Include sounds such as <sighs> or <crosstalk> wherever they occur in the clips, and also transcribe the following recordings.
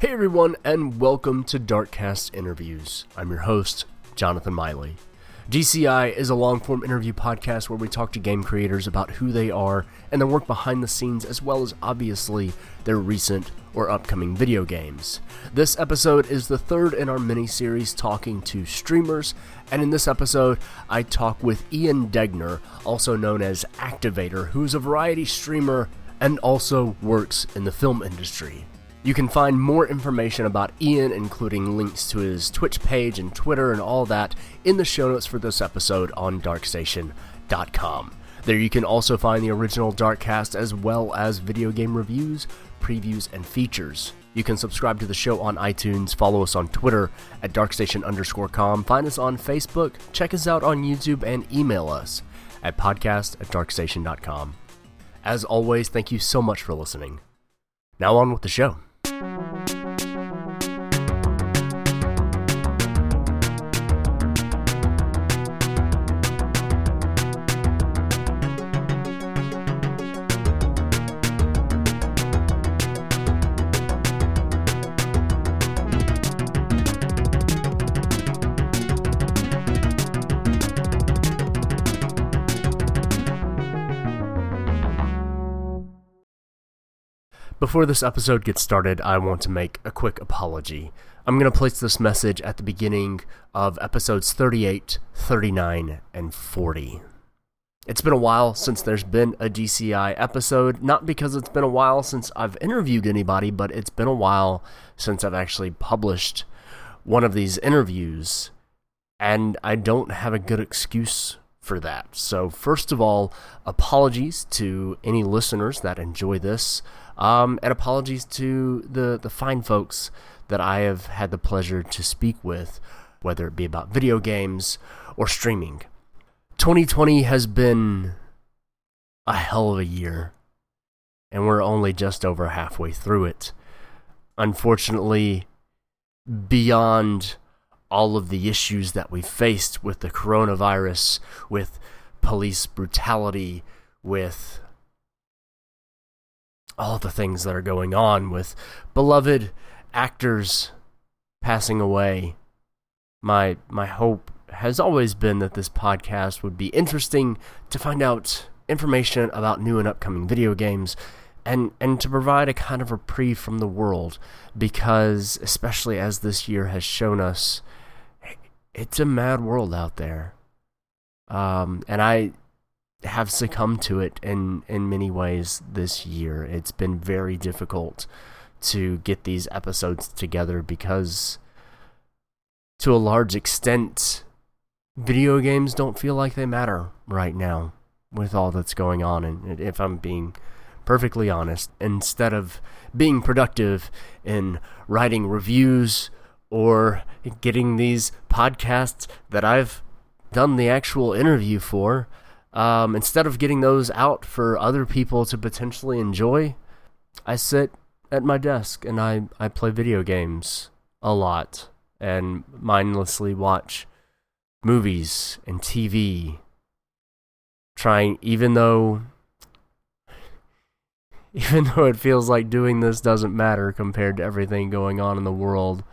Hey everyone, and welcome to Darkcast Interviews. I'm your host, Jonathan Miley. DCI is a long form interview podcast where we talk to game creators about who they are and their work behind the scenes, as well as obviously their recent or upcoming video games. This episode is the third in our mini series talking to streamers, and in this episode, I talk with Ian Degner, also known as Activator, who's a variety streamer and also works in the film industry. You can find more information about Ian, including links to his Twitch page and Twitter and all that, in the show notes for this episode on darkstation.com. There you can also find the original Darkcast as well as video game reviews, previews, and features. You can subscribe to the show on iTunes, follow us on Twitter at darkstation underscore com, find us on Facebook, check us out on YouTube, and email us at podcast at darkstation.com. As always, thank you so much for listening. Now on with the show. Thank you. Before this episode gets started, I want to make a quick apology. I'm going to place this message at the beginning of episodes 38, 39, and 40. It's been a while since there's been a DCI episode, not because it's been a while since I've interviewed anybody, but it's been a while since I've actually published one of these interviews, and I don't have a good excuse for that. So, first of all, apologies to any listeners that enjoy this. Um, and apologies to the, the fine folks that I have had the pleasure to speak with, whether it be about video games or streaming. 2020 has been a hell of a year, and we're only just over halfway through it. Unfortunately, beyond all of the issues that we faced with the coronavirus, with police brutality, with all the things that are going on with beloved actors passing away. My my hope has always been that this podcast would be interesting to find out information about new and upcoming video games and and to provide a kind of reprieve from the world because especially as this year has shown us it's a mad world out there um, and I have succumbed to it in in many ways this year. It's been very difficult to get these episodes together because to a large extent video games don't feel like they matter right now with all that's going on and if I'm being perfectly honest instead of being productive in writing reviews or getting these podcasts that I've done the actual interview for um, instead of getting those out for other people to potentially enjoy, I sit at my desk and I, I play video games a lot and mindlessly watch movies and TV. Trying, even though, <laughs> even though it feels like doing this doesn't matter compared to everything going on in the world,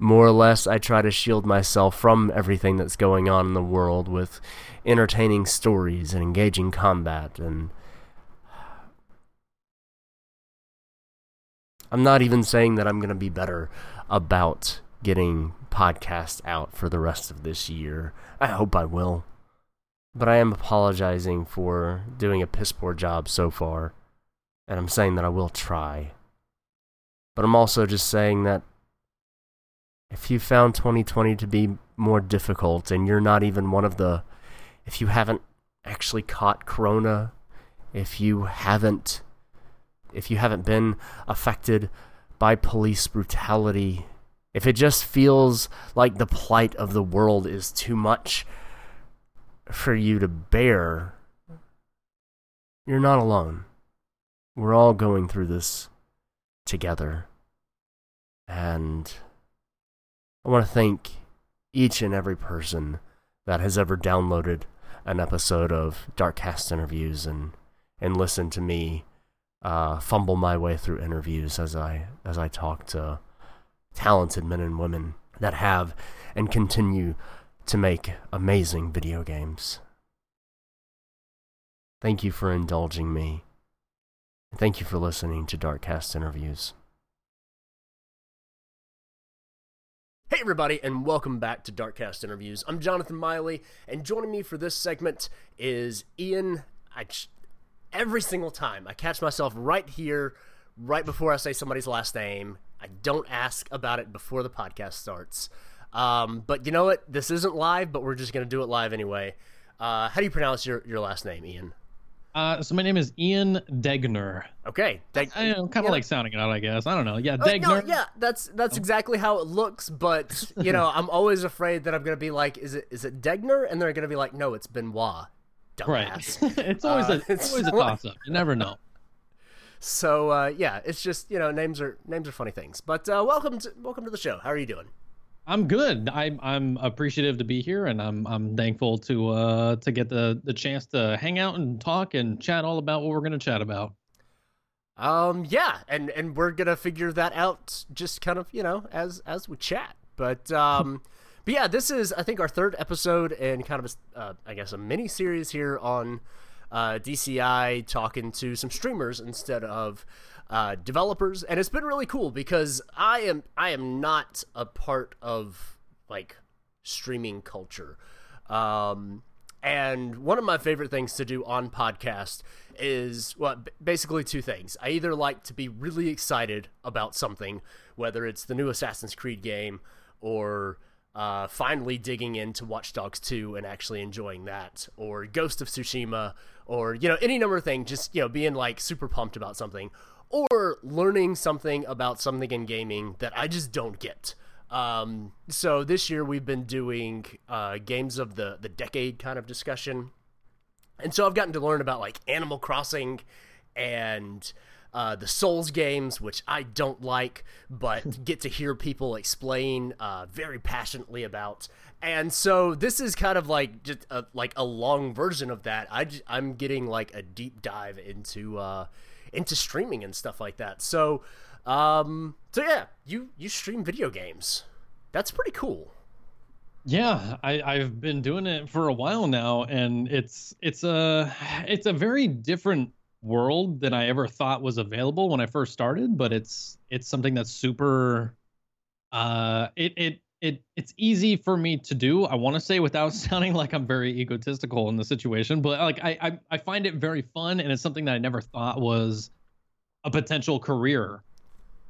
more or less I try to shield myself from everything that's going on in the world with entertaining stories and engaging combat and I'm not even saying that I'm going to be better about getting podcasts out for the rest of this year. I hope I will. But I am apologizing for doing a piss poor job so far. And I'm saying that I will try. But I'm also just saying that if you found 2020 to be more difficult and you're not even one of the if you haven't actually caught corona if you haven't if you haven't been affected by police brutality if it just feels like the plight of the world is too much for you to bear you're not alone. We're all going through this together. And I want to thank each and every person that has ever downloaded an episode of Darkcast interviews and and listened to me uh, fumble my way through interviews as I as I talk to talented men and women that have and continue to make amazing video games. Thank you for indulging me. Thank you for listening to Darkcast interviews. Hey, everybody, and welcome back to Darkcast Interviews. I'm Jonathan Miley, and joining me for this segment is Ian. I, every single time I catch myself right here, right before I say somebody's last name. I don't ask about it before the podcast starts. Um, but you know what? This isn't live, but we're just going to do it live anyway. Uh, how do you pronounce your, your last name, Ian? Uh, so my name is Ian Degner. Okay, Deg- I, am kind of like sounding it out, I guess. I don't know. Yeah, Degner. Uh, no, yeah, that's that's exactly how it looks. But <laughs> you know, I'm always afraid that I'm gonna be like, is it is it Degner? And they're gonna be like, no, it's Benoit. Dumbass. Right. <laughs> it's always uh, a it's <laughs> always a toss up. You never know. So uh, yeah, it's just you know names are names are funny things. But uh, welcome to welcome to the show. How are you doing? I'm good. I'm I'm appreciative to be here, and I'm I'm thankful to uh to get the the chance to hang out and talk and chat all about what we're gonna chat about. Um yeah, and and we're gonna figure that out just kind of you know as as we chat. But um, <laughs> but yeah, this is I think our third episode and kind of a, uh, I guess a mini series here on uh, DCI talking to some streamers instead of uh, developers, and it's been really cool because I am I am not a part of like streaming culture. Um, and one of my favorite things to do on podcast is well, basically two things. I either like to be really excited about something, whether it's the new Assassin's Creed game or uh, finally digging into Watch Dogs 2 and actually enjoying that, or Ghost of Tsushima, or you know any number of things. Just you know being like super pumped about something, or learning something about something in gaming that I just don't get. Um, so this year we've been doing uh, games of the the decade kind of discussion, and so I've gotten to learn about like Animal Crossing and uh, the Souls games, which I don't like, but <laughs> get to hear people explain uh, very passionately about. And so this is kind of like just a, like a long version of that. I am getting like a deep dive into uh, into streaming and stuff like that. So, um, so yeah, you you stream video games. That's pretty cool. Yeah, I, I've been doing it for a while now, and it's it's a it's a very different world than I ever thought was available when I first started. But it's it's something that's super. Uh, it it it it's easy for me to do. I want to say without <laughs> sounding like I'm very egotistical in the situation, but like I, I I find it very fun, and it's something that I never thought was a potential career.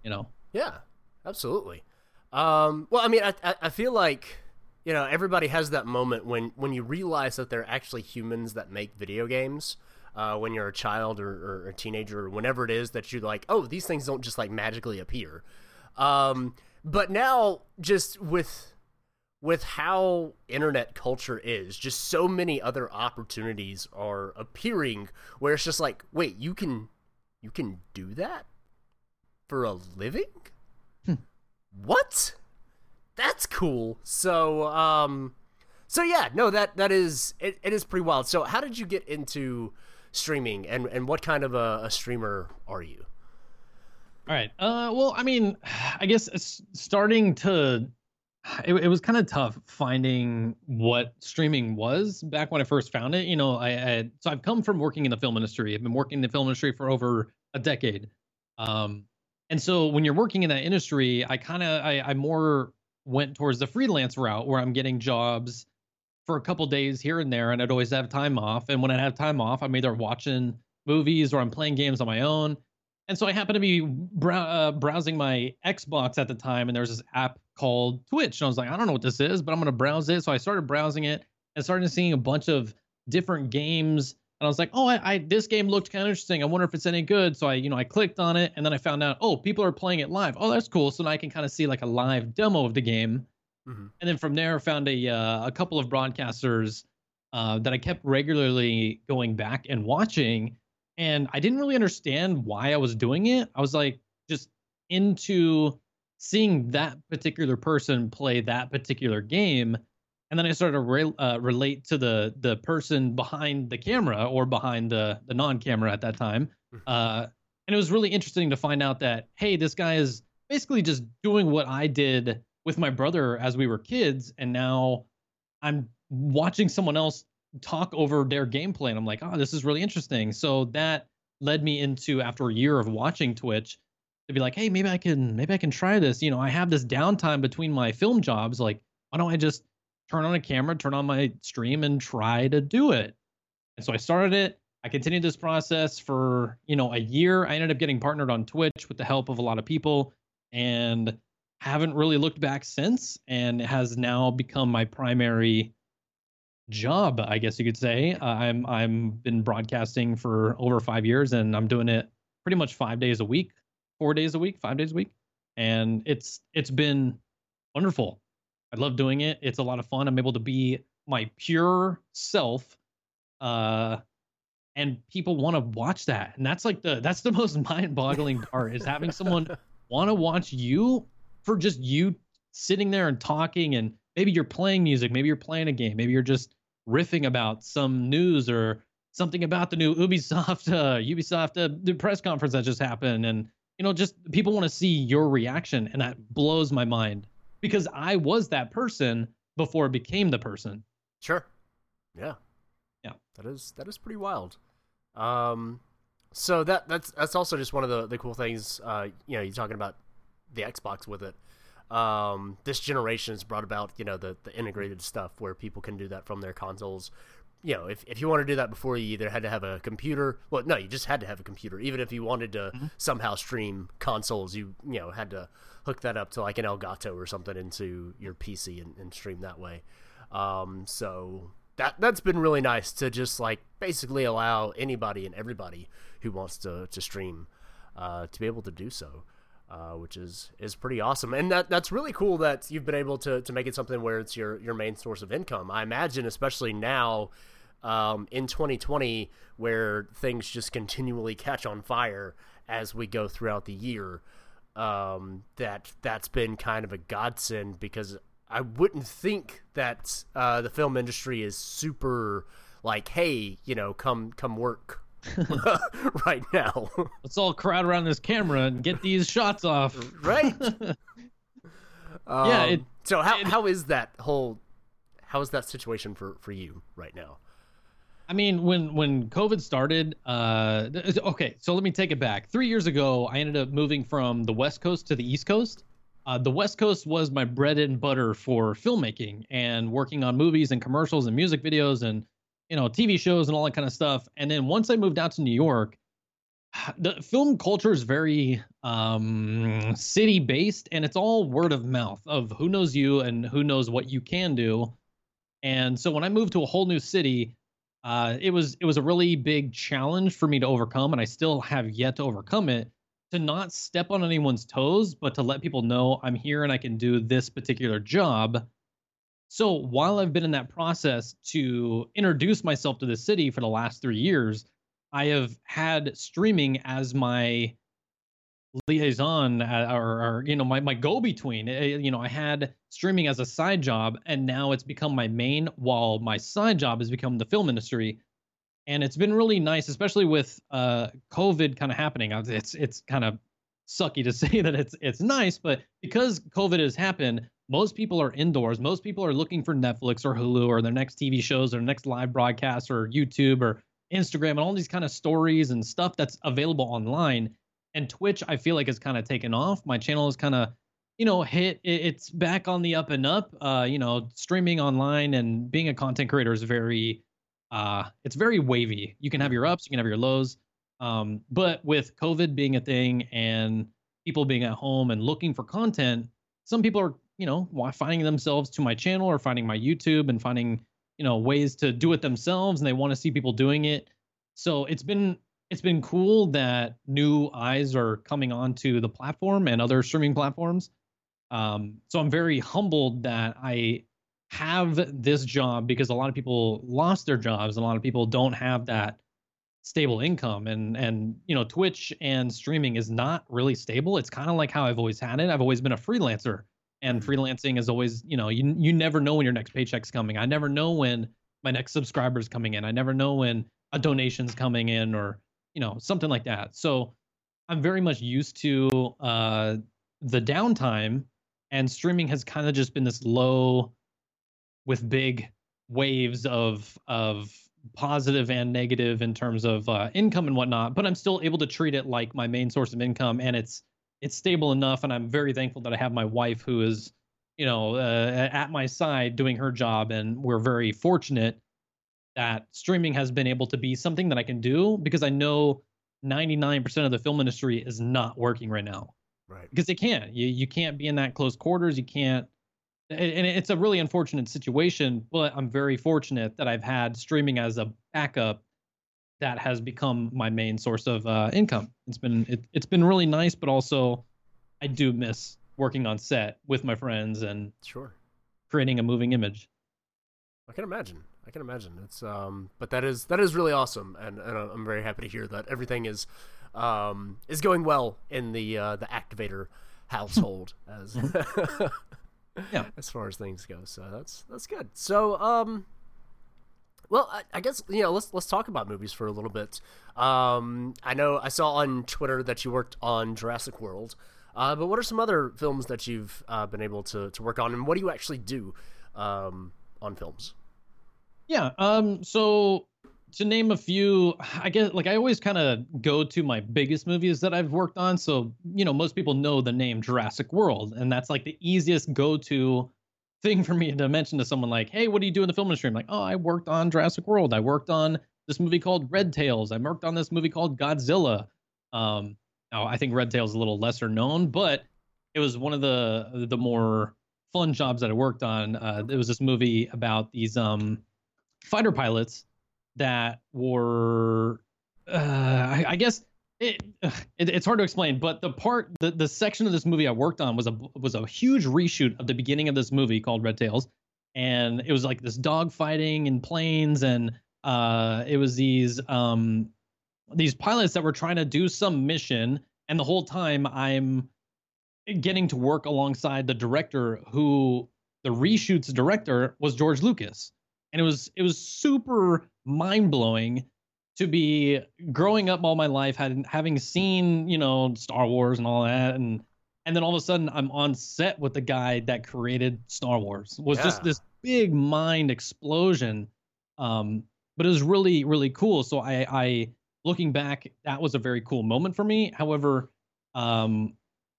You know. Yeah, absolutely. Um, well, I mean, I, I feel like you know everybody has that moment when when you realize that they're actually humans that make video games. Uh, when you're a child or, or a teenager or whenever it is that you're like, oh, these things don't just like magically appear. Um, but now, just with with how internet culture is, just so many other opportunities are appearing where it's just like, wait, you can you can do that for a living? Hmm. What? That's cool. So, um so yeah, no, that that is it, it is pretty wild. So how did you get into streaming and and what kind of a, a streamer are you? All right. Uh, well, I mean, <sighs> I guess starting to. <sighs> It, it was kind of tough finding what streaming was back when I first found it. You know, I, I so I've come from working in the film industry. I've been working in the film industry for over a decade. Um, and so when you're working in that industry, I kind of I, I more went towards the freelance route where I'm getting jobs for a couple days here and there, and I'd always have time off. And when I have time off, I'm either watching movies or I'm playing games on my own. And so I happened to be brow- uh, browsing my Xbox at the time, and there was this app called Twitch. And I was like, I don't know what this is, but I'm going to browse it. So I started browsing it and started seeing a bunch of different games. And I was like, oh, I, I this game looked kind of interesting. I wonder if it's any good. So I, you know, I clicked on it, and then I found out, oh, people are playing it live. Oh, that's cool. So now I can kind of see like a live demo of the game. Mm-hmm. And then from there, I found a uh, a couple of broadcasters uh, that I kept regularly going back and watching and I didn't really understand why I was doing it. I was like just into seeing that particular person play that particular game, and then I started to re- uh, relate to the the person behind the camera or behind the the non camera at that time. Mm-hmm. Uh, and it was really interesting to find out that hey, this guy is basically just doing what I did with my brother as we were kids, and now I'm watching someone else talk over their gameplay, and I'm like, oh, this is really interesting. So that led me into after a year of watching Twitch to be like, hey, maybe I can maybe I can try this. You know, I have this downtime between my film jobs. Like, why don't I just turn on a camera, turn on my stream, and try to do it? And so I started it. I continued this process for you know a year. I ended up getting partnered on Twitch with the help of a lot of people, and haven't really looked back since. And has now become my primary job, I guess you could say. Uh, I'm I'm been broadcasting for over five years, and I'm doing it pretty much five days a week, four days a week, five days a week, and it's it's been wonderful. I love doing it. It's a lot of fun. I'm able to be my pure self, uh, and people want to watch that, and that's like the that's the <laughs> most mind-boggling part is having someone <laughs> want to watch you for just you sitting there and talking and maybe you're playing music maybe you're playing a game maybe you're just riffing about some news or something about the new Ubisoft <laughs> uh, Ubisoft uh, the press conference that just happened, and you know, just people want to see your reaction, and that blows my mind because I was that person before it became the person. Sure. Yeah. Yeah. That is that is pretty wild. Um, so that that's that's also just one of the the cool things. Uh, you know, you're talking about the Xbox with it um, this generation has brought about you know the the integrated stuff where people can do that from their consoles. You know, if, if you want to do that before, you either had to have a computer. Well, no, you just had to have a computer. Even if you wanted to mm-hmm. somehow stream consoles, you you know had to hook that up to like an Elgato or something into your PC and, and stream that way. Um, so that that's been really nice to just like basically allow anybody and everybody who wants to to stream uh, to be able to do so uh, which is is pretty awesome. And that that's really cool that you've been able to to make it something where it's your your main source of income. I imagine, especially now. Um, in 2020, where things just continually catch on fire as we go throughout the year, um, that that's been kind of a godsend because I wouldn't think that uh, the film industry is super like, hey, you know, come come work <laughs> right now. Let's all crowd around this camera and get these shots off. <laughs> Right. <laughs> um, yeah. It, so how it, how is that whole how is that situation for for you right now? I mean, when when COVID started, uh, okay, so let me take it back. Three years ago, I ended up moving from the West Coast to the East Coast. Uh, the West Coast was my bread and butter for filmmaking and working on movies and commercials and music videos and you know, TV shows and all that kind of stuff. And then once I moved out to New York, <sighs> the film culture is very um, city based and it's all word of mouth of who knows you and who knows what you can do. And so when I moved to a whole new city, uh, it was it was a really big challenge for me to overcome, and I still have yet to overcome it. To not step on anyone's toes, but to let people know I'm here and I can do this particular job so while I've been in that process to introduce myself to the city for the last three years, I have had streaming as my liaison uh, or, or, you know my, my go-between. Uh, you know i had streaming as a side job and now it's become my main while my side job has become the film industry. And it's been really nice especially with uh covid kind of happening. It's it's kind of sucky to <laughs> say that it's it's nice but because covid has happened most people are indoors. Most people are looking for Netflix or Hulu or their next TV shows or next live broadcast or YouTube or Instagram and all these kind of stories and stuff that's available online. And Twitch, I feel like has kind of taken off. My channel is kind of, you know, hit. It's back on the up and up. Uh, you know, streaming online and being a content creator is very, uh, it's very wavy. You can have your ups, you can have your lows. Um, but with COVID being a thing and people being at home and looking for content, some people are you know finding themselves to my channel or finding my youtube and finding you know ways to do it themselves and they want to see people doing it. So it's been it's been cool that new eyes are coming onto the platform and other streaming platforms. Um, so i'm very humbled that i have this job because a lot of people lost their jobs a lot of people don't have that stable income. And and you know twitch and streaming is not really stable. It's kind of like how i've always had it. I've always been a freelancer and mm-hmm. freelancing is always you know you you never know when your next paycheck's coming. I never know when my next subscriber's coming in. I never know when a donation's coming in or you know something like that. So i'm very much used to uh the downtime and streaming has kind of just been this low with big waves of of positive and negative in terms of uh, income and whatnot but i'm still able to treat it like my main source of income and it's it's stable enough and i'm very thankful that i have my wife who is you know uh, at my side doing her job and we're very fortunate that streaming has been able to be something that i can do because i know 99% of the film industry is not working right now Right. because they can't. You you can't be in that close quarters. You can't, and and it's a really unfortunate situation. But I'm very fortunate that I've had streaming as a backup that has become my main source of uh, income. It's been it, it's been really nice, but also I do miss working on set with my friends and Sure. creating a moving image. I can imagine. I can imagine. It's um, but that is that is really awesome, and, and I'm very happy to hear that everything is um is going well in the uh, the activator household as <laughs> <laughs> Yeah. as far as things go. So that's that's good. So um, well, I, I guess you know let's let's talk about movies for a little bit. Um, I know I saw on Twitter that you worked on Jurassic World. Uh, but what are some other films that you've uh, been able to, to work on, and what do you actually do um, on films? Yeah. Um. So to name a few, I guess like I always kind of go to my biggest movies that I've worked on. So you know, most people know the name Jurassic World, and that's like the easiest go-to thing for me to mention to someone like, "Hey, what do you do in the film industry?" I'm like, "Oh, I worked on Jurassic World. I worked on this movie called Red Tails. I worked on this movie called Godzilla." Um. Now I think Red Tails is a little lesser known, but it was one of the the more fun jobs that I worked on. Uh, it was this movie about these um fighter pilots that were uh, I, I guess it, it, it's hard to explain but the part the, the section of this movie i worked on was a was a huge reshoot of the beginning of this movie called red tails. And it was like this dog fighting in planes and uh it was these um these pilots that were trying to do some mission. And the whole time i'm getting to work alongside the director who the reshoots director was george lucas. And it was it was super mind blowing to be growing up all my life, had having seen you know Star Wars and all that, and and then all of a sudden I'm on set with the guy that created Star Wars. It was Yeah. just this big mind explosion, um, but it was really really cool. So I I looking back, that was a very cool moment for me. However, um,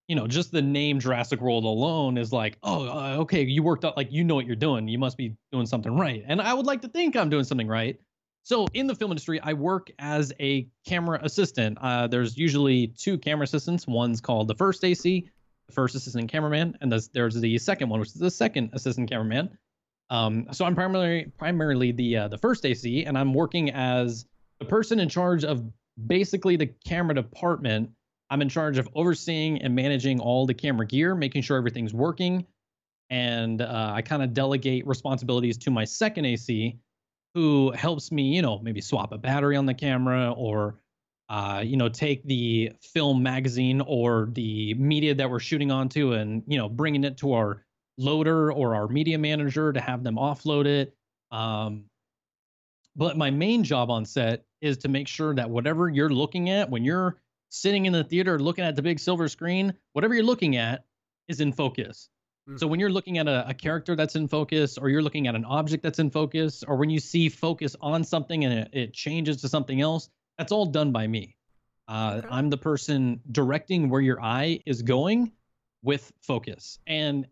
you know, just the name Jurassic World alone is like, oh, uh, okay, you worked out, like, you know what you're doing. You must be doing something right. And I would like to think I'm doing something right. So in the film industry, I work as a camera assistant. Uh, there's usually two camera assistants. One's called the first AC, the first assistant cameraman, and there's, there's the second one, which is the second assistant cameraman. Um, so I'm primarily primarily the uh, the first AC, and I'm working as the person in charge of basically the camera department. I'm in charge of overseeing and managing all the camera gear, making sure everything's working, and uh, I kind of delegate responsibilities to my second AC, who helps me, you know, maybe swap a battery on the camera or, uh, you know, take the film magazine or the media that we're shooting onto and, you know, bringing it to our loader or our media manager to have them offload it. Um, but my main job on set is to make sure that whatever you're looking at when you're sitting in the theater looking at the big silver screen, whatever you're looking at is in focus. So when you're looking at a, a character that's in focus, or you're looking at an object that's in focus, or when you see focus on something and it, it changes to something else, that's all done by me. Uh, Okay. I'm the person directing where your eye is going with focus. And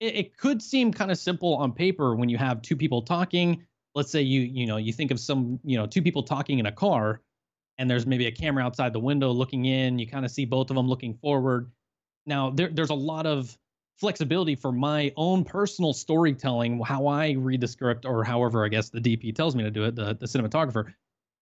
it, it could seem kind of simple on paper when you have two people talking. Let's say you you know you think of some you know two people talking in a car, and there's maybe a camera outside the window looking in. You kind of see both of them looking forward. Now there, there's a lot of flexibility for my own personal storytelling, how I read the script, or however I guess the DP tells me to do it, the, the cinematographer.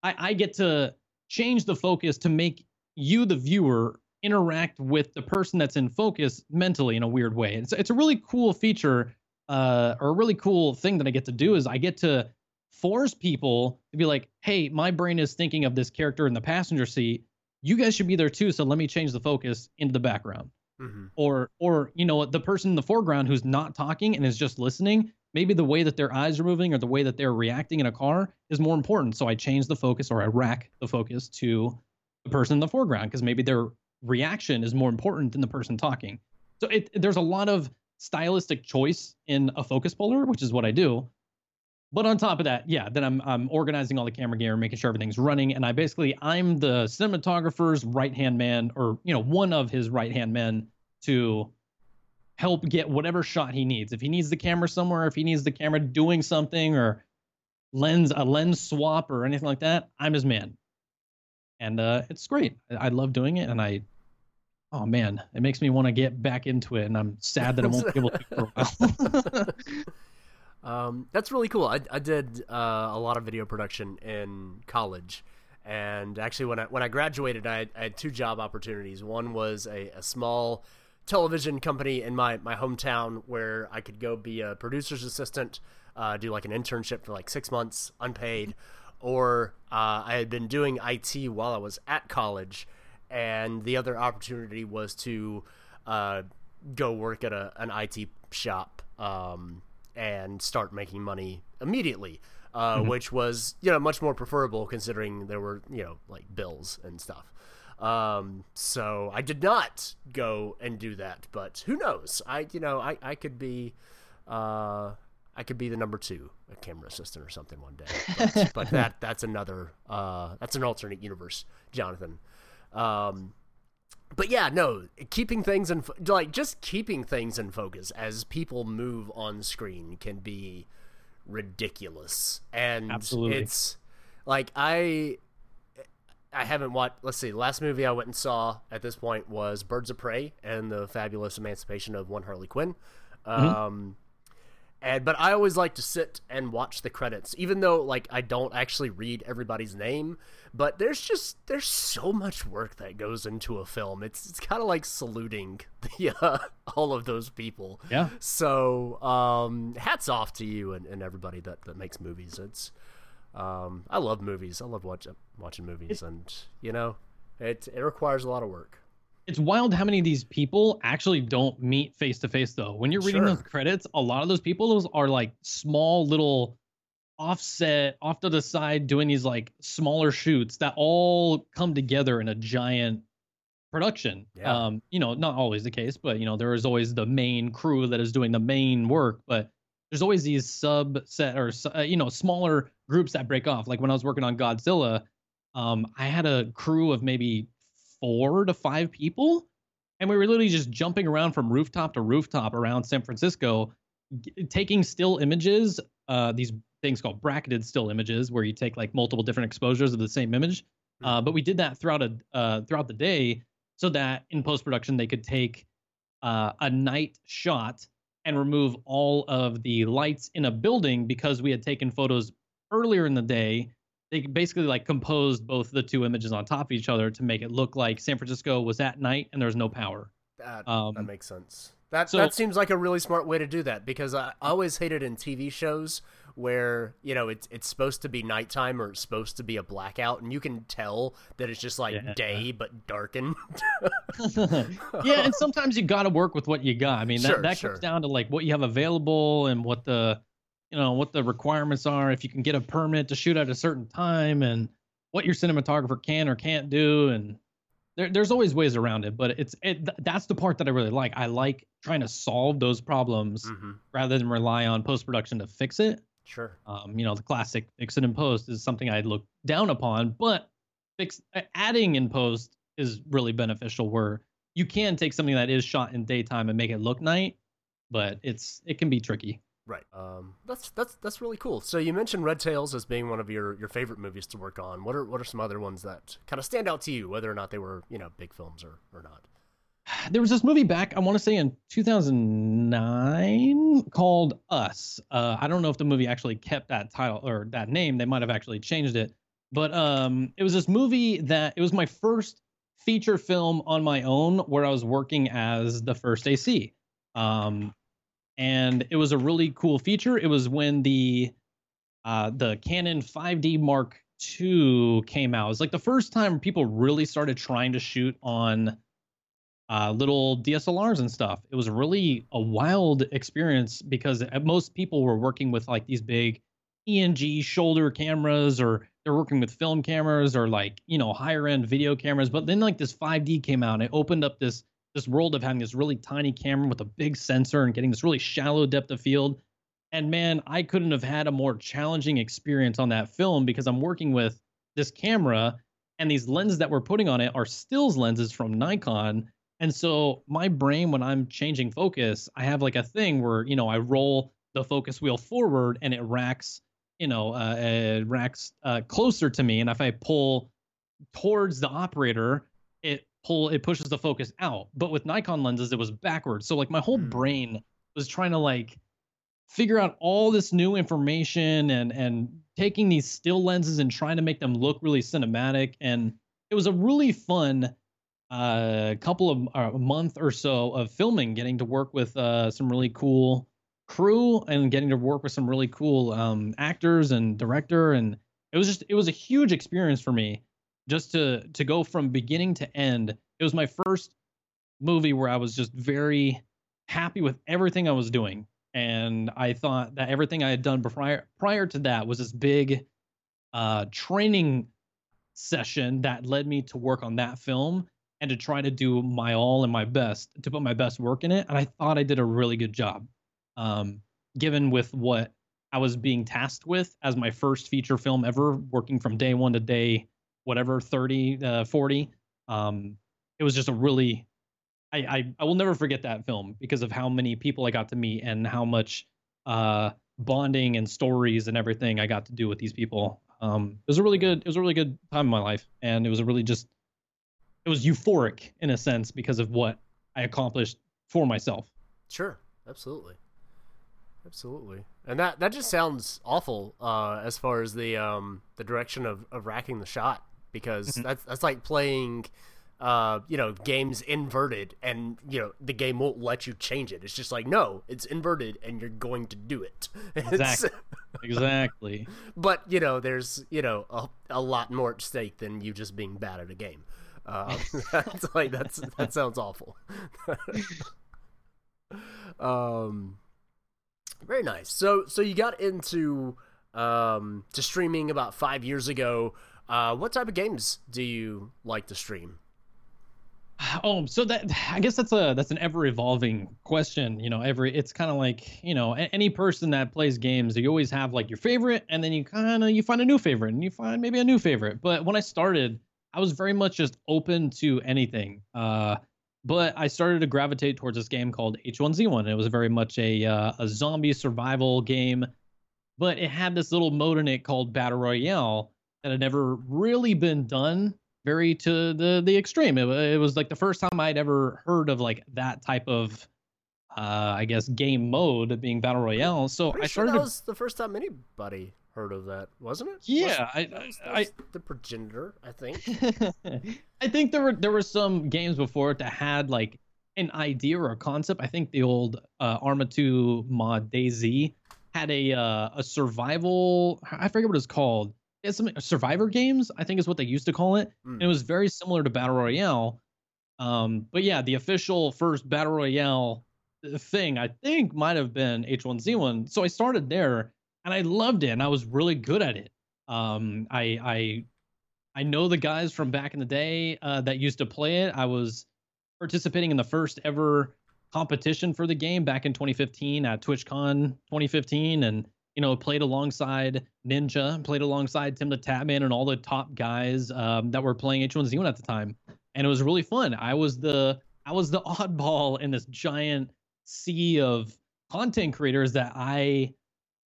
I, I get to change the focus to make you, the viewer, interact with the person that's in focus mentally in a weird way. It's it's a really cool feature, uh, or a really cool thing that I get to do is I get to force people to be like, hey, my brain is thinking of this character in the passenger seat. You guys should be there too, so let me change the focus into the background hmm or or you know the person in the foreground who's not talking and is just listening maybe the way that their eyes are moving or the way that they're reacting in a car is more important. So i change the focus or i rack the focus to the person in the foreground because maybe their reaction is more important than the person talking. So it, there's a lot of stylistic choice in a focus puller, which is what I do. But on top of that, yeah, then I'm I'm organizing all the camera gear, making sure everything's running, and I basically I'm the cinematographer's right hand man, or you know, one of his right hand men to help get whatever shot he needs. If he needs the camera somewhere, if he needs the camera doing something, or lens a lens swap or anything like that, I'm his man. And uh, it's great. I, I love doing it, and I oh man, it makes me want to get back into it, and I'm sad that I won't be able to for a while. <laughs> <laughs> that's really cool. I, I did uh, a lot of video production in college, and actually, when I when I graduated, I had, I had two job opportunities. One was a, a small television company in my my hometown where I could go be a producer's assistant, uh, do like an internship for like six months unpaid, or uh, I had been doing IT while I was at college and the other opportunity was to uh, go work at a, an IT shop um, and start making money immediately, uh, mm-hmm. which was you know much more preferable considering there were you know like bills and stuff. Um, so I did not go and do that, but who knows? I you know I I could be. Uh, I could be the number two, a camera assistant or something one day. But, <laughs> but that that's another uh, that's an alternate universe, Jonathan. Um, but yeah, no, keeping things in like just keeping things in focus as people move on screen can be ridiculous, and Absolutely. it's like I I haven't watched. Let's see, the last movie I went and saw at this point was Birds of Prey and the Fabulous Emancipation of One Harley Quinn. Mm-hmm. Um, and but I always like to sit and watch the credits, even though like I don't actually read everybody's name. But there's just there's so much work that goes into a film. It's it's kind of like saluting <laughs> the uh, all of those people. Yeah. So um, hats off to you and, and everybody that that makes movies. It's um, I love movies. I love watch, watching movies, and you know, it it requires a lot of work. It's wild how many of these people actually don't meet face to face though. When you're reading sure. those credits, a lot of those people those are like small little offset off to the side doing these like smaller shoots that all come together in a giant production. Yeah. Um, you know, not always the case, but you know, there is always the main crew that is doing the main work, but there's always these subset or uh, you know, smaller groups that break off. Like when I was working on Godzilla, um, I had a crew of maybe four to five people. And we were literally just jumping around from rooftop to rooftop around San Francisco, g- taking still images, uh, these things called bracketed still images, where you take like multiple different exposures of the same image. Hmm. Uh, but we did that throughout a uh, throughout the day, so that in post production they could take uh, a night shot and remove all of the lights in a building because we had taken photos earlier in the day they basically like composed both the two images on top of each other to make it look like San Francisco was at night and there's no power. That, um, that makes sense. That so, that seems like a really smart way to do that because I always hated in TV shows where you know it's it's supposed to be nighttime or it's supposed to be a blackout and you can tell that it's just like yeah. day but darkened. <laughs> <laughs> yeah, and sometimes you got to work with what you got. I mean, that, sure, that sure. comes down to like what you have available and what the you know what the requirements are if you can get a permit to shoot at a certain time and what your cinematographer can or can't do and there, there's always ways around it but it's it, that's the part that i really like. I like trying to solve those problems mm-hmm. rather than rely on post-production to fix it. Sure. Um, you know the classic fix it in post is something i look down upon but fix adding in post is really beneficial where you can take something that is shot in daytime and make it look night but it's it can be tricky Right. Um, that's that's that's really cool. So you mentioned Red Tails as being one of your, your favorite movies to work on. What are what are some other ones that kind of stand out to you, whether or not they were you know big films or or not? <sighs> There was this movie back, I want to say in 2009 called Us. Uh, I don't know if the movie actually kept that title or that name. They might have actually changed it, but um, it was this movie that it was my first feature film on my own where I was working as the first AC. Um, and it was a really cool feature. It was when the uh, the Canon 5D Mark II came out. It was like the first time people really started trying to shoot on uh, little DSLRs and stuff. It was really a wild experience because most people were working with like these big ENG shoulder cameras or they're working with film cameras or like, you know, higher end video cameras. But then like this 5D came out and it opened up this this world of having this really tiny camera with a big sensor and getting this really shallow depth of field. And man, I couldn't have had a more challenging experience on that film because I'm working with this camera and these lenses that we're putting on it are stills lenses from Nikon. And so my brain, when I'm changing focus, I have like a thing where, you know, I roll the focus wheel forward and it racks, you know, uh, it racks uh, closer to me. And if I pull towards the operator, pull it pushes the focus out. But with Nikon lenses, it was backwards. So like my whole mm. brain was trying to like figure out all this new information and and taking these still lenses and trying to make them look really cinematic and it was a really fun uh, couple of uh, a month or so of filming getting to work with uh, some really cool crew and getting to work with some really cool um, actors and director and it was just it was a huge experience for me just to to go from beginning to end it was my first movie where i was just very happy with everything i was doing and I thought that everything I had done prior prior to that was this big uh, training session that led me to work on that film and to try to do my all and my best to put my best work in it. And I thought I did a really good job, um, given with what I was being tasked with as my first feature film ever, working from day one to day whatever 30, uh, 40. Um, it was just a really I, I, I will never forget that film because of how many people I got to meet and how much uh, bonding and stories and everything I got to do with these people. Um, it was a really good it was a really good time in my life, and it was a really just it was euphoric in a sense because of what I accomplished for myself. Sure, absolutely, absolutely, and that that just sounds awful uh, as far as the um, the direction of, of racking the shot because mm-hmm. that's that's like playing uh, you know, games inverted and, you know, the game won't let you change it. It's just like, no, it's inverted and you're going to do it. <laughs> Exactly. exactly. <laughs> But, you know, there's, you know, a, a, lot more at stake than you just being bad at a game. Uh, <laughs> that's like, that's, that sounds awful. um, very nice. So, so you got into, um, to streaming about five years ago. Uh, what type of games do you like to stream? Oh, so that I guess that's a that's an ever evolving question. You know, every it's kind of like you know any person that plays games, you always have like your favorite, and then you kind of you find a new favorite, and you find maybe a new favorite. But when I started, I was very much just open to anything. Uh, but I started to gravitate towards this game called H1Z1. It was very much a uh, a zombie survival game, but it had this little mode in it called Battle Royale that had never really been done very to the the extreme. It, it was like the first time I'd ever heard of like that type of uh, I guess game mode being battle royale. So I started. Sure that was the first time anybody heard of that, wasn't it? Yeah, was, I, was, I, the progenitor, I think. <laughs> I think there were there were some games before it that had like an idea or a concept. I think the old uh, Arma 2 mod DayZ had a uh, a survival. I forget what it's called it's some survivor games i think is what they used to call it. Mm. it was very similar to battle royale. Um, but yeah the official first battle royale uh, thing i think might have been h1z1 so i started there and i loved it and i was really good at it. Um, i i i know the guys from back in the day uh, that used to play it. I was participating in the first ever competition for the game back in 2015 at twitchcon 2015 and you know, played alongside Ninja, played alongside TimTheTatman and all the top guys um, that were playing H1Z1 at the time, and it was really fun. I was the I was the <laughs> oddball in this giant sea of content creators that I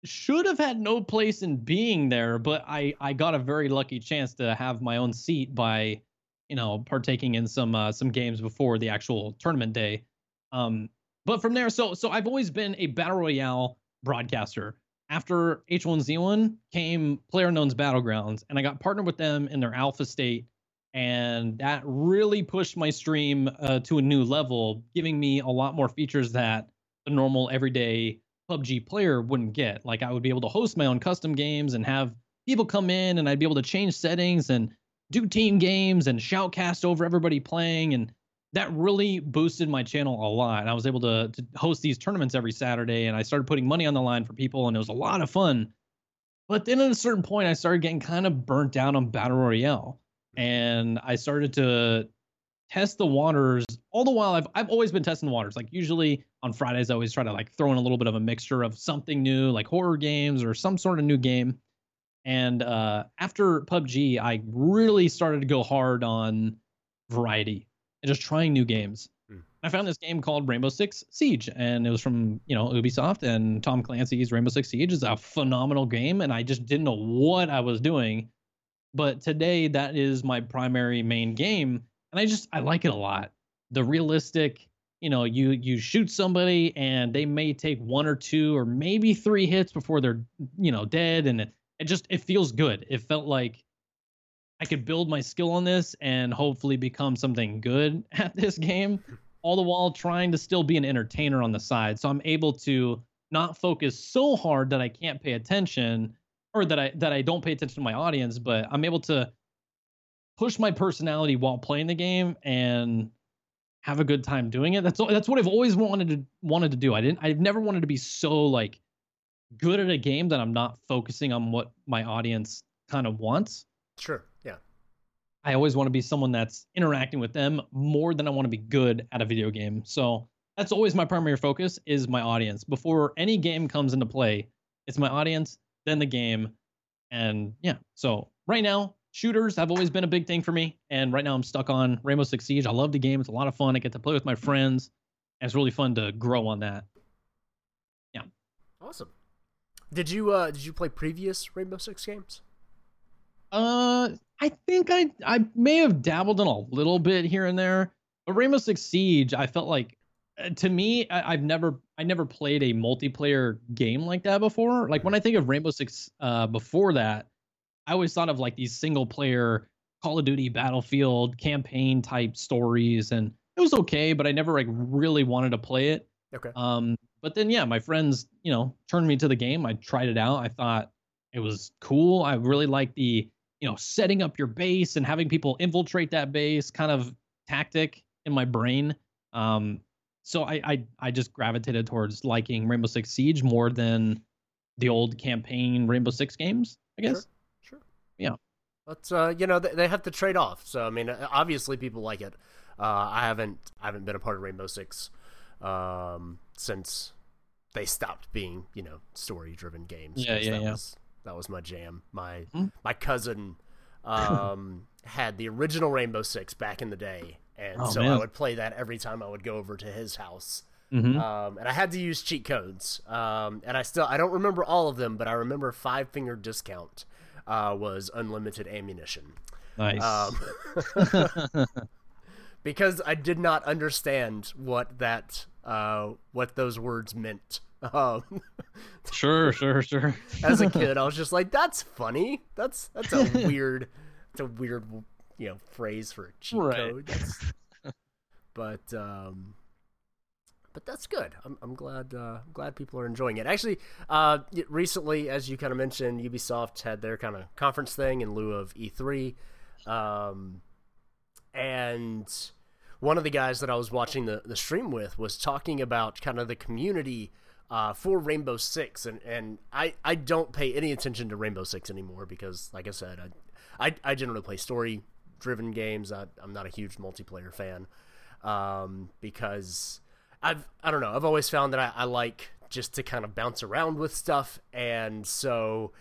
should have had no place in being there, but I I got a very lucky chance to have my own seat by you know partaking in some uh, some games before the actual tournament day. Um, but from there, so so I've always been a battle royale broadcaster after H1Z1 came PlayerUnknown's Battlegrounds, and I got partnered with them in their alpha state, and that really pushed my stream uh, to a new level, giving me a lot more features that the normal everyday PUBG player wouldn't get. Like I would be able to host my own custom games and have people come in, and I'd be able to change settings and do team games and shoutcast over everybody playing and that really boosted my channel a lot. And I was able to, to host these tournaments every Saturday and I started putting money on the line for people and it was a lot of fun. But then at a certain point, I started getting kind of burnt out on Battle Royale. And I started to test the waters. All the while, I've I've always been testing the waters. Like usually on Fridays, I always try to like throw in a little bit of a mixture of something new, like horror games or some sort of new game. And uh, after PUBG, I really started to go hard on variety and just trying new games. Mm. I found this game called Rainbow Six Siege, and it was from you know Ubisoft and Tom Clancy's Rainbow Six Siege is a phenomenal game, and I just didn't know what I was doing. But today, that is my primary main game, and I just I like it a lot. The realistic, you know, you you shoot somebody and they may take one or two or maybe three hits before they're you know dead, and it, it just it feels good. It felt like I could build my skill on this and hopefully become something good <laughs> at this game, all the while trying to still be an entertainer on the side. So I'm able to not focus so hard that I can't pay attention or that I that I don't pay attention to my audience, but I'm able to push my personality while playing the game and have a good time doing it. That's that's what I've always wanted to wanted to do. I didn't I've never wanted to be so like good at a game that I'm not focusing on what my audience kind of wants. Sure. I always want to be someone that's interacting with them more than I want to be good at a video game. So that's always my primary focus is my audience. Before any game comes into play, it's my audience, then the game. And yeah. So right now, shooters have always been a big thing for me. And right now I'm stuck on Rainbow Six Siege. I love the game. It's a lot of fun. I get to play with my friends. And it's really fun to grow on that. Yeah. Awesome. Did you uh did you play previous Rainbow Six games? Uh I think I I may have dabbled in a little bit here and there. But Rainbow Six Siege, I felt like uh, to me, I, have never I never played a multiplayer game like that before. Like when I think of Rainbow Six uh, before that, I always thought of like these single player Call of Duty Battlefield campaign type stories, and it was okay, but I never like really wanted to play it. Okay. Um, but then yeah, my friends, you know, turned me to the game. I tried it out. I thought it was cool. I really liked the, you know, setting up your base and having people infiltrate that base kind of tactic in my brain. Um, so I, I I just gravitated towards liking Rainbow Six Siege more than the old campaign Rainbow Six games. I guess. Sure. sure. Yeah. But uh, you know, they, they have to trade off. So I mean, obviously people like it. Uh, I haven't I haven't been a part of Rainbow Six um, since they stopped being you know story driven games. Yeah, yeah, yeah. Was, that was my jam. My hmm? my cousin um, <laughs> had the original Rainbow Six back in the day, and oh, so man. I would play that every time I would go over to his house. Mm-hmm. Um, and I had to use cheat codes, um, and I still I don't remember all of them, but I remember five finger discount uh, was unlimited ammunition. Nice. Um, <laughs> <laughs> because I did not understand what that uh, what those words meant. Um, sure, <laughs> sure, sure. as a <laughs> kid, I was just like, "That's funny. That's that's a <laughs> weird, it's a weird, you know, phrase for a cheat right. code." but um, but that's good. I'm I'm glad uh, I'm glad people are enjoying it. Actually, uh, recently, as you kind of mentioned, Ubisoft had their kind of conference thing in lieu of E3, um, and one of the guys that I was watching the, the stream with was talking about kind of the community uh, for Rainbow Six, and, and I, I don't pay any attention to Rainbow Six anymore because, like I said, I I, I generally play story driven games. I, am not a huge multiplayer fan um, because I've I don't know I've always found that I, I like just to kind of bounce around with stuff, and so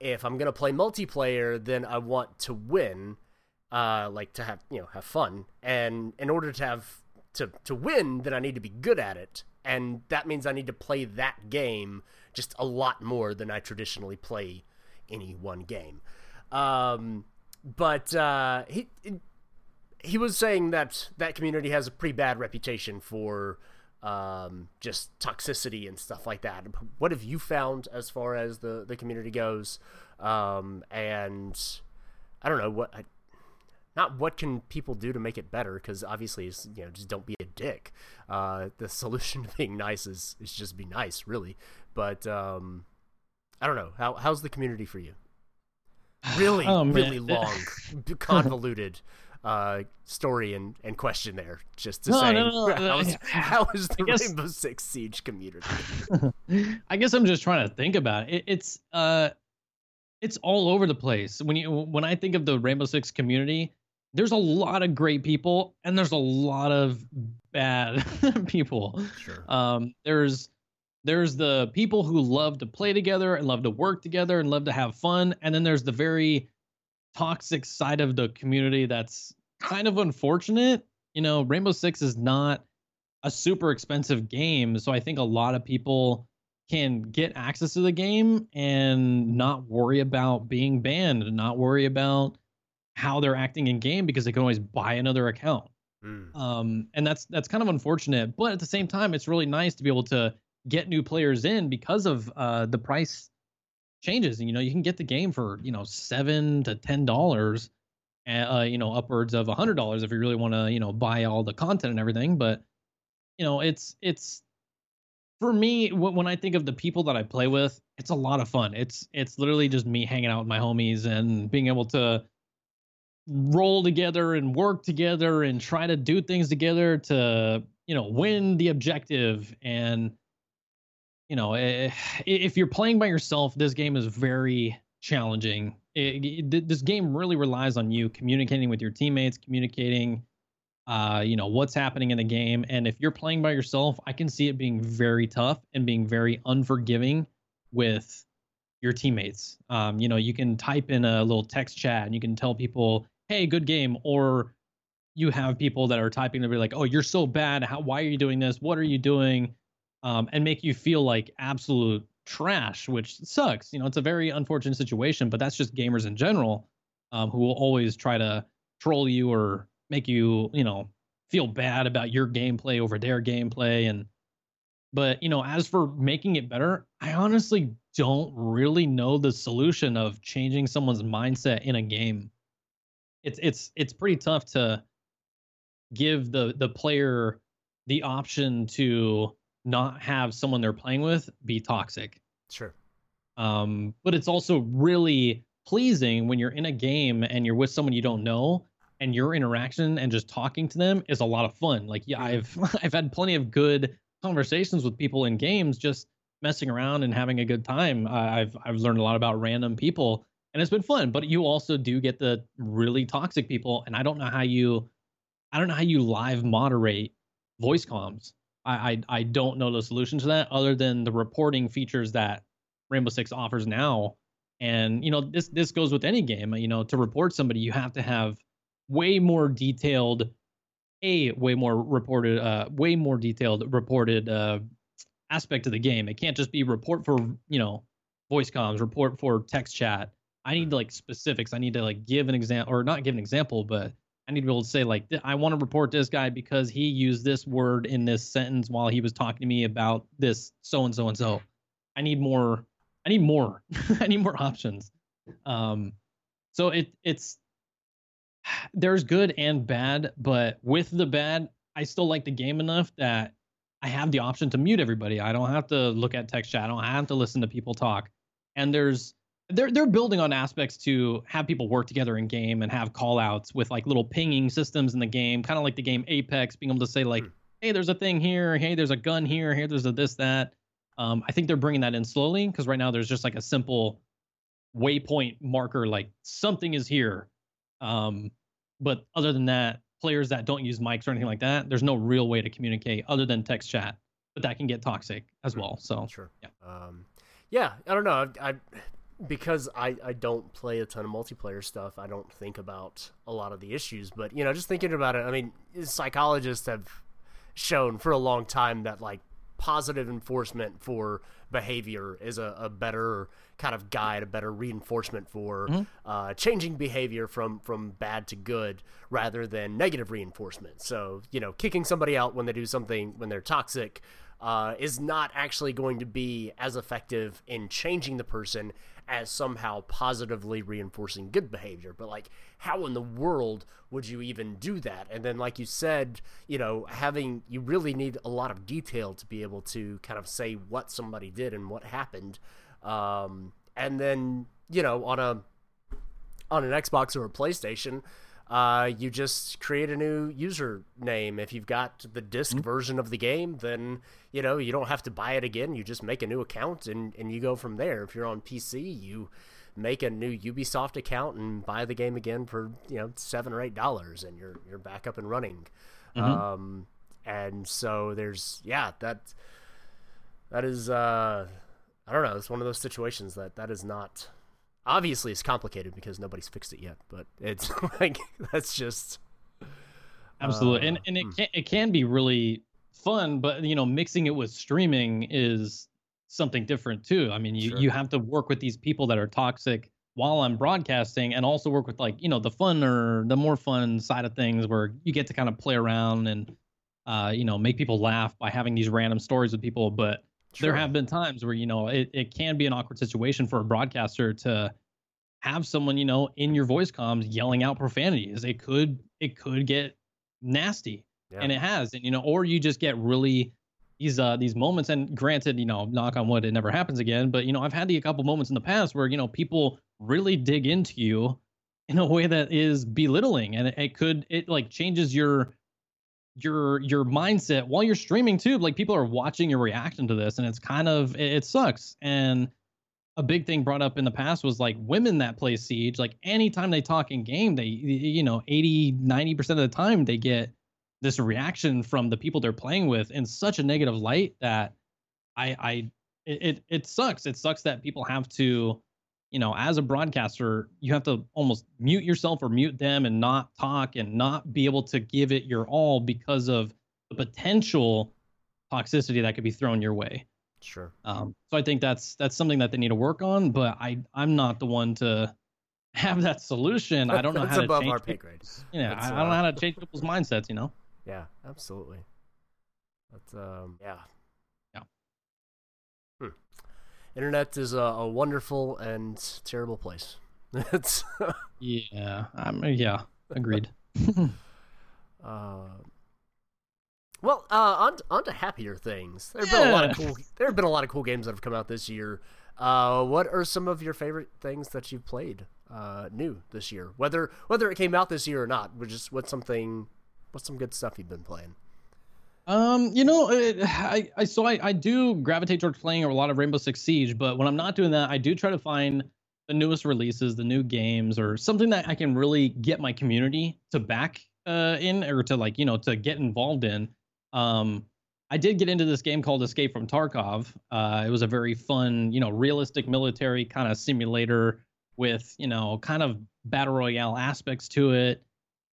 if I'm gonna play multiplayer, then I want to win uh, like to have you know have fun, and in order to have to to win, then I need to be good at it, and that means I need to play that game just a lot more than I traditionally play any one game. Um, but uh, he he was saying that that community has a pretty bad reputation for um, just toxicity and stuff like that. What have you found as far as the the community goes? Um, and I don't know what not what can people do to make it better because obviously you know just don't be dick. Uh, the <laughs> solution to being nice is is just be nice really. But um, i don't know. How how's the community for you? Really <sighs> oh, really <laughs> long convoluted uh, story and, and question there just to no, say no, no, <laughs> how, is, how is the guess, rainbow six siege community? I guess i'm just trying to think about it, it it's uh it's all over the place. When you when i think of the rainbow six community there's a lot of great people and there's a lot of bad <laughs> people. Sure. Um, there's there's the people who love to play together and love to work together and love to have fun, and then there's the very toxic side of the community that's kind of unfortunate. You know, Rainbow Six is not a super expensive game, so I think a lot of people can get access to the game and not worry about being banned and not worry about how they're acting in game because they can always buy another account. Mm. Um, and that's that's kind of unfortunate, but at the same time, it's really nice to be able to get new players in because of uh, the price changes. And you know, you can get the game for you know seven to ten dollars, uh, you know, upwards of a hundred dollars if you really want to you know buy all the content and everything. But you know, it's it's for me when I think of the people that I play with, it's a lot of fun. It's it's literally just me hanging out with my homies and being able to roll together and work together and try to do things together to you know win the objective. And you know eh, if you're playing by yourself this game is very challenging. It, it, this game really relies on you communicating with your teammates communicating uh you know what's happening in the game. And if you're playing by yourself i can see it being very tough and being very unforgiving with your teammates. Um you know you can type in a little text chat and you can tell people hey, good game, or you have people that are typing to be like, oh, you're so bad. How, why are you doing this? What are you doing? Um, and make you feel like absolute trash, which sucks. You know, it's a very unfortunate situation, but that's just gamers in general um, who will always try to troll you or make you, you know, feel bad about your gameplay over their gameplay. And, but, you know, as for making it better, I honestly don't really know the solution of changing someone's mindset in a game it's it's it's pretty tough to give the the player the option to not have someone they're playing with be toxic. Sure. Um, but it's also really pleasing when you're in a game and you're with someone you don't know and your interaction and just talking to them is a lot of fun. Like yeah, I've <laughs> I've had plenty of good conversations with people in games just messing around and having a good time. I've I've learned a lot about random people and it's been fun. But you also do get the really toxic people, and I don't know how you, I don't know how you live moderate voice comms. I I, I don't know the solution to that other than the reporting features that Rainbow Six offers now. And you know this this goes with any game. You know to report somebody, you have to have way more detailed, a way more reported, uh, way more detailed reported uh, aspect of the game. It can't just be report for you know voice comms, report for text chat, I need like specifics. I need to like give an example or not give an example, but I need to be able to say like I want to report this guy because he used this word in this sentence while he was talking to me about this so and so and so. I need more. I need more. <laughs> I need more options. Um, so it it's <sighs> there's good and bad, but with the bad, I still like the game enough that I have the option to mute everybody. I don't have to look at text chat. I don't have to listen to people talk. And there's they're they're building on aspects to have people work together in game and have call outs with like little pinging systems in the game, kind of like the game Apex, being able to say like, mm. hey, there's a thing here, hey, there's a gun here, here, there's a this that. Um, I think they're bringing that in slowly because right now there's just like a simple waypoint marker, like something is here. Um, but other than that, players that don't use mics or anything like that, there's no real way to communicate other than text chat. But that can get toxic as hmm. well. So sure, yeah, um, yeah. I don't know. I, I because I, I don't play a ton of multiplayer stuff, I don't think about a lot of the issues. But, you know, just thinking about it, I mean, psychologists have shown for a long time that, like, positive enforcement for behavior is a, a better kind of guide, a better reinforcement for mm-hmm. uh, changing behavior from, from bad to good rather than negative reinforcement. So, you know, kicking somebody out when they do something, when they're toxic, uh, is not actually going to be as effective in changing the person as somehow positively reinforcing good behavior. But like, how in the world would you even do that? And then, like you said, you know, having you really need a lot of detail to be able to kind of say what somebody did and what happened. Um, and then, you know, on a on an Xbox or a PlayStation, uh, you just create a new username. If you've got the disk mm-hmm. version of the game, then you know you don't have to buy it again. You just make a new account and and you go from there. If you're on PC, you make a new Ubisoft account and buy the game again for you know seven or eight dollars, and you're you're back up and running. Mm-hmm. Um, and so there's yeah that that is uh, I don't know. It's one of those situations that that is not obviously it's complicated because nobody's fixed it yet, but it's <laughs> like that's just absolutely uh, and and it hmm. can it can be really fun, but you know mixing it with streaming is something different too. I mean, you sure. you have to work with these people that are toxic while I'm broadcasting and also work with like, you know, the fun or the more fun side of things where you get to kind of play around and uh, you know, make people laugh by having these random stories with people, but sure. there have been times where, you know, it, it can be an awkward situation for a broadcaster to have someone, you know, in your voice comms yelling out profanities. It could it could get nasty. Yeah. And it has. And you know, or you just get really these uh these moments and granted you know knock on wood it never happens again but you know i've had the a couple moments in the past where you know people really dig into you in a way that is belittling and it, it could it like changes your your your mindset while you're streaming too like people are watching your reaction to this and it's kind of it, it sucks and a big thing brought up in the past was like women that play siege like anytime they talk in game they you know 80 90% of the time they get this reaction from the people they're playing with in such a negative light that I I it it sucks. It sucks that people have to, you know, as a broadcaster, you have to almost mute yourself or mute them and not talk and not be able to give it your all because of the potential toxicity that could be thrown your way. Sure. Um, so I think that's that's something that they need to work on, but I I'm not the one to <laughs> have that solution. I don't know how to above change our pay grade. You know, I, I don't know how to change people's mindsets. You know. Yeah, absolutely. That's um, yeah, yeah. Hmm. Internet is a, a, wonderful and terrible place. <laughs> it's yeah, um, yeah, agreed. <laughs> <laughs> uh, well, uh, on on to happier things. There have yeah. been a lot of cool. There have been a lot of cool games that have come out this year. Uh, what are some of your favorite things that you've played uh, new this year? Whether whether it came out this year or not, which is what's something What's some good stuff you've been playing? Um, you know, I, I so I, I do gravitate towards playing a lot of Rainbow Six Siege, but when I'm not doing that, I do try to find the newest releases, the new games, or something that I can really get my community to back uh, in or to like you know to get involved in. Um, I did get into this game called Escape from Tarkov. Uh, it was a very fun, you know, realistic military kind of simulator with you know kind of battle royale aspects to it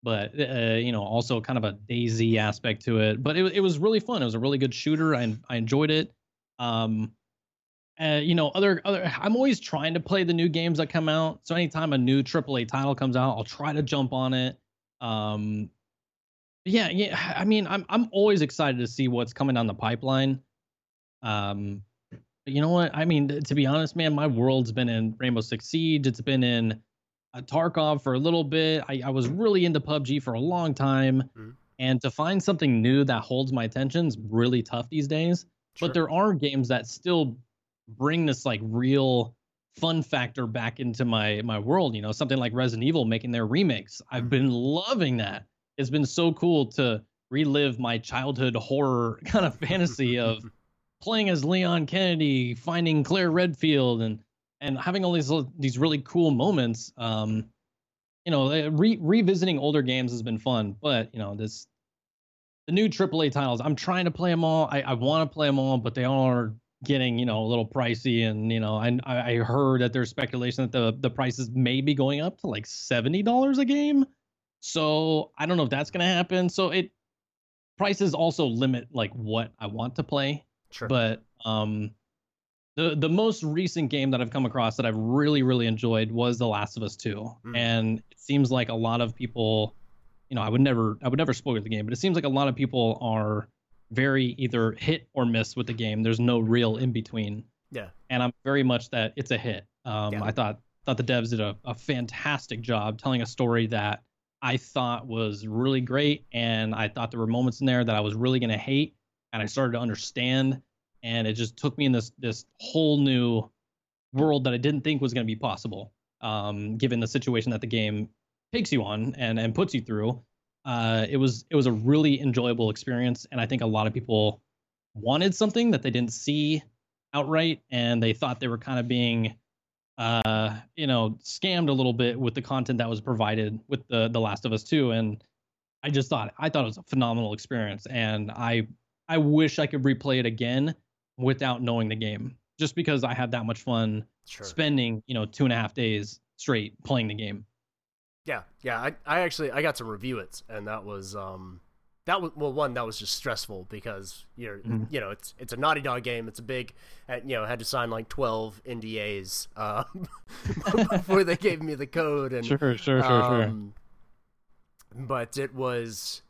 but uh, you know also kind of a DayZ aspect to it. But it, it was really fun. It was a really good shooter. I, I enjoyed it. Um uh, you know other other i'm always trying to play the new games that come out. So anytime a new aaa title comes out i'll try to jump on it. Um yeah yeah i mean i'm i'm always excited to see what's coming down the pipeline. Um you know what? I mean to be honest man my world's been in rainbow six siege. It's been in uh, Tarkov for a little bit. I, I, was really into PUBG for a long time. Mm-hmm. And to find something new that holds my attention is really tough these days. Sure. But there are games that still bring this like real fun factor back into my my world. You know, something like Resident Evil making their remakes. I've been loving that. It's been so cool to relive my childhood horror <laughs> kind of fantasy of <laughs> playing as Leon Kennedy, finding Claire Redfield, and and having all these these really cool moments. Um, you know, uh, re- revisiting older games has been fun, but you know this the new AAA titles. I'm trying to play them all. I, I want to play them all, but they all are getting you know a little pricey. And you know, I I heard that there's speculation that the the prices may be going up to like seventy dollars a game. So I don't know if that's gonna happen. So it prices also limit like what I want to play. Sure. But um, the the most recent game that I've come across that I've really really enjoyed was The Last of Us 2. Mm. And it seems like a lot of people, you know, I would never I would never spoil the game, but it seems like a lot of people are very either hit or miss with the game. There's no real in between. Yeah. And I'm very much that it's a hit. Um, yeah. I thought thought the devs did a, a fantastic job telling a story that I thought was really great, and I thought there were moments in there that I was really gonna hate, and I started to understand and it just took me in this this whole new world that I didn't think was going to be possible, um, given the situation that the game takes you on and and puts you through. Uh, it was it was a really enjoyable experience, and I think a lot of people wanted something that they didn't see outright, and they thought they were kind of being uh, you know, scammed a little bit with the content that was provided with the The Last of Us 2 and I just thought I thought it was a phenomenal experience and I I wish I could replay it again without knowing the game just because I had that much fun sure. spending, you know, two and a half days straight playing the game. Yeah, yeah. I, I actually I got to review it and that was um that was well one that was just stressful because you're mm-hmm. you know it's it's a Naughty Dog game it's a big uh, you know had to sign like 12 NDAs uh, <laughs> before they gave me the code and sure sure sure um, sure but it was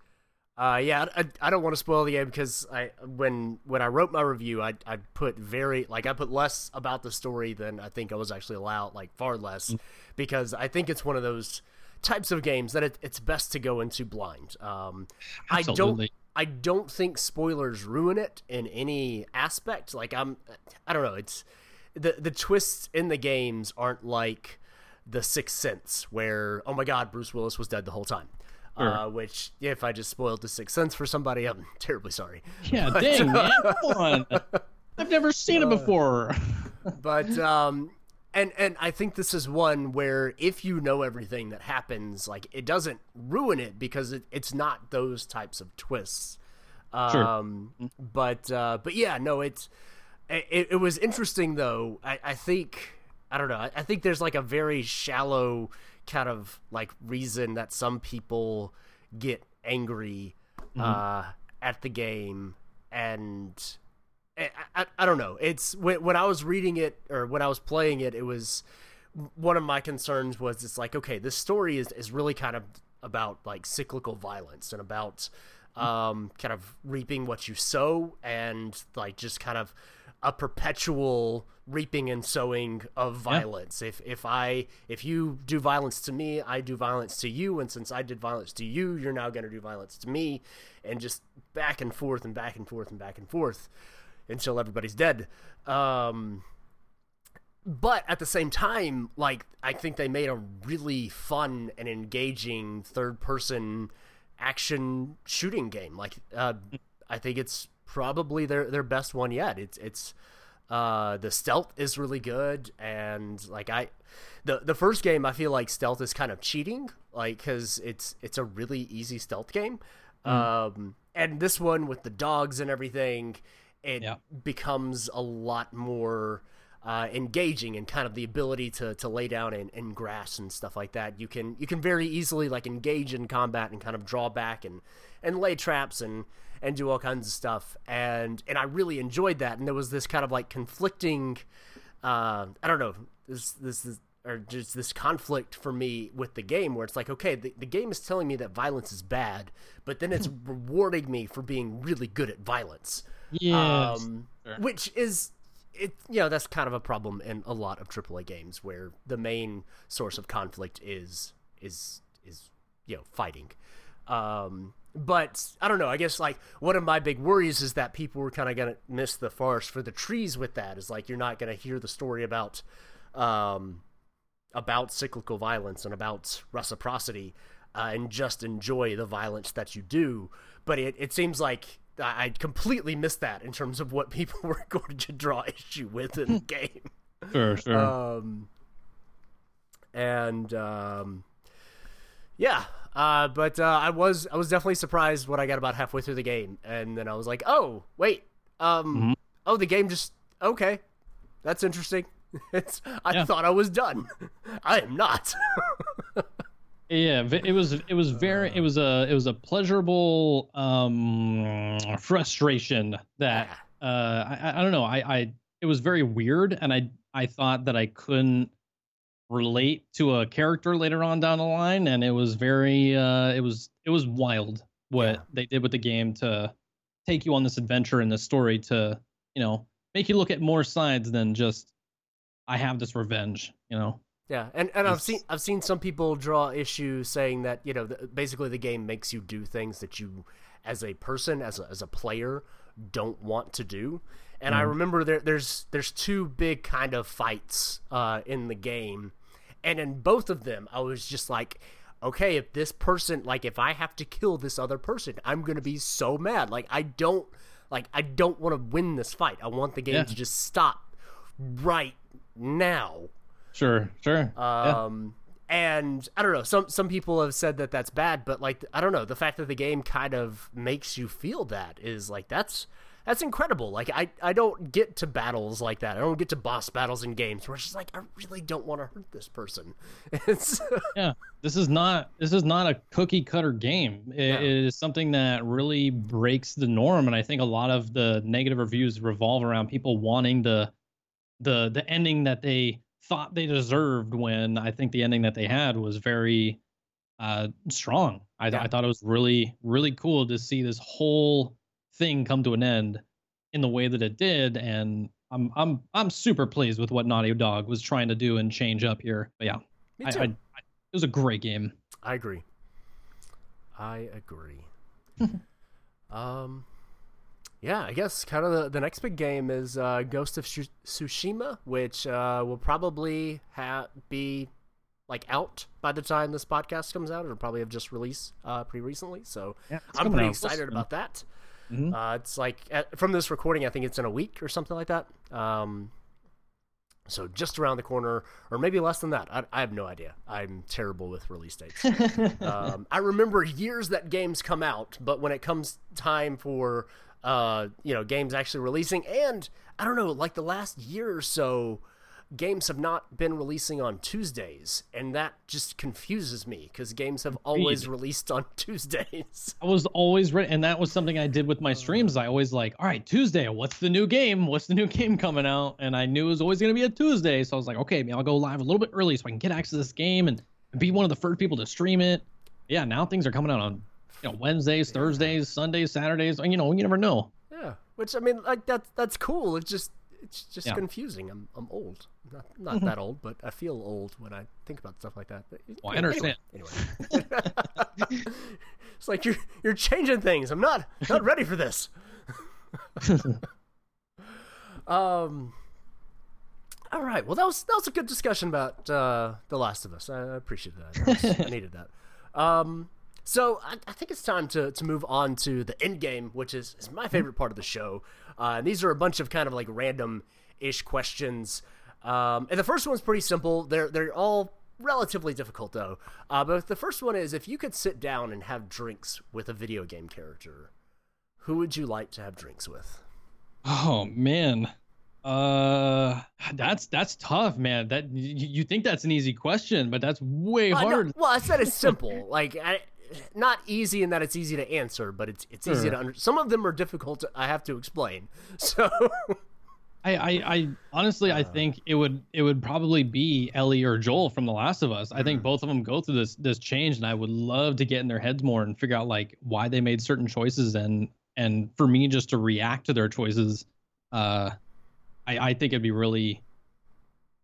uh, yeah I, I don't want to spoil the game because I when when I wrote my review I I put very like I put less about the story than I think I was actually allowed like far less mm-hmm. because I think it's one of those types of games that it, it's best to go into blind. Um, I don't. I don't think spoilers ruin it in any aspect. Like I'm, I don't know. It's the the twists in the games aren't like the Sixth Sense, where oh my god, Bruce Willis was dead the whole time. Sure. Uh, which, if I just spoiled the Sixth Sense for somebody, I'm <laughs> terribly sorry. Yeah, but, dang man, come on. I've never seen it uh, before. but um, and and I think this is one where if you know everything that happens, like it doesn't ruin it because it, it's not those types of twists. Um, sure. But uh, but yeah, no, it's it, it was interesting though. I, I think I don't know. I, I think there's like a very shallow kind of like reason that some people get angry mm-hmm. uh, at the game and I, I, I, don't know. It's when, when I was reading it or when I was playing it, it was one of my concerns was it's like okay, this story is is really kind of about like cyclical violence and about um, kind of reaping what you sow and like just kind of a perpetual reaping and sowing of violence. Yeah. If if I if you do violence to me, I do violence to you, and since I did violence to you, you're now going to do violence to me, and just back and forth and back and forth and back and forth until everybody's dead. Um, but at the same time, like I think they made a really fun and engaging third person action shooting game. Like uh, I think it's probably their their best one yet. It's it's uh, the stealth is really good and like I the the first game I feel like stealth is kind of cheating like cuz it's it's a really easy stealth game. Mm. Um, and this one with the dogs and everything it yeah. becomes a lot more uh, engaging and kind of the ability to, to lay down and, in grass and stuff like that. You can you can very easily like engage in combat and kind of draw back and, and lay traps and, and do all kinds of stuff. And and I really enjoyed that. And there was this kind of like conflicting uh, I don't know this this is or just this conflict for me with the game where it's like okay the, the game is telling me that violence is bad but then it's <laughs> rewarding me for being really good at violence yeah. Um, sure. Which is it you know that's kind of a problem in a lot of AAA games where the main source of conflict is is is you know fighting. Um, but I don't know. I guess like one of my big worries is that people were kind of gonna miss the forest for the trees with that. Is like you're not gonna hear the story about um, about cyclical violence and about reciprocity uh, and just enjoy the violence that you do. But it, it seems like I completely missed that in terms of what people <laughs> were going to draw issue with in the <laughs> game. Sure, sure. Um, and um, yeah, uh, but uh, I was I was definitely surprised when I got about halfway through the game, and then I was like, oh wait, um, mm-hmm. oh the game just okay, that's interesting. <laughs> It's I yeah. thought I was done. I am not. Yeah, it was it was very it was a it was a pleasurable um frustration that uh I, I don't know I I it was very weird and I I thought that I couldn't relate to a character later on down the line and it was very uh it was it was wild what yeah. they did with the game to take you on this adventure and this story to you know make you look at more sides than just I have this revenge you know yeah, and, and I've seen I've seen some people draw issue saying that you know the, basically the game makes you do things that you, as a person as a, as a player, don't want to do. And mm. I remember there there's there's two big kind of fights uh, in the game, and in both of them I was just like, okay, if this person like if I have to kill this other person, I'm gonna be so mad. Like I don't like I don't want to win this fight. I want the game yeah. to just stop right now Sure, sure. Um, yeah. and I don't know. Some some people have said that that's bad, but like I don't know. The fact that the game kind of makes you feel that is like that's that's incredible. Like I, I don't get to battles like that. I don't get to boss battles in games where it's just like I really don't want to hurt this person. <laughs> It's <laughs> yeah, this is not this is not a cookie cutter game. It, no. it is something that really breaks the norm, and I think a lot of the negative reviews revolve around people wanting the the the ending that they thought they deserved. When I think the ending that they had was very uh, strong. I, yeah. I thought it was really really cool to see this whole thing come to an end in the way that it did and I'm I'm I'm super pleased with what Naughty Dog was trying to do and change up here. But yeah, I, I, I, it was a great game. I agree. I agree. <laughs> um, yeah, I guess kind of the, the next big game is uh, Ghost of Tsushima, which uh, will probably ha- be like out by the time this podcast comes out. It'll probably have just released uh, pretty recently, so yeah, I'm pretty excited about that. Mm-hmm. Uh, it's like at, from this recording, I think it's in a week or something like that. Um, so just around the corner, or maybe less than that. I, I have no idea. I'm terrible with release dates. <laughs> um, I remember years that games come out, but when it comes time for uh, you know games actually releasing, and I don't know, like the last year or so, games have not been releasing on Tuesdays, and that just confuses me because games have always <laughs> released on Tuesdays. I was always ready, and that was something I did with my streams. I always like, all right, Tuesday, what's the new game? What's the new <laughs> game coming out? And I knew it was always going to be a Tuesday, so I was like, okay, I'll go live a little bit early so I can get access to this game and be one of the first people to stream it. Yeah, now things are coming out on you know Wednesdays, Thursdays, Sundays, Saturdays. You know, you never know. Yeah, which I mean, like that's that's cool. It's just it's just yeah. confusing. I'm I'm old. Not not mm-hmm. that old, but I feel old when I think about stuff like that. But, well, I understand. Anyway, anyway. <laughs> it's like you're you're changing things. I'm not not <laughs> ready for this. <laughs> um. All right. Well, that was that was a good discussion about uh, the Last of Us. I appreciate that. I needed that. Um. So I, I, think it's time to, to move on to the end game, which is, is my favorite part of the show. Uh, and these are a bunch of kind of like random ish questions. Um, and the first one's pretty simple. They're they're all relatively difficult though. Uh, but the first one is if you could sit down and have drinks with a video game character, who would you like to have drinks with? Oh man. Uh, that's that's tough, man. That you, you think that's an easy question, but that's way well, hard. No, well, I said it's <laughs> simple. like I, not easy in that it's easy to answer, but it's it's easy to under. Some of them are difficult. To, I have to explain. <laughs> So. I, I, I, honestly uh, I think it would it would probably be Ellie or Joel from The Last of Us. I think mm-hmm. both of them go through this this change, and I would love to get in their heads more and figure out like why they made certain choices, and and for me just to react to their choices. Uh, I I think it'd be really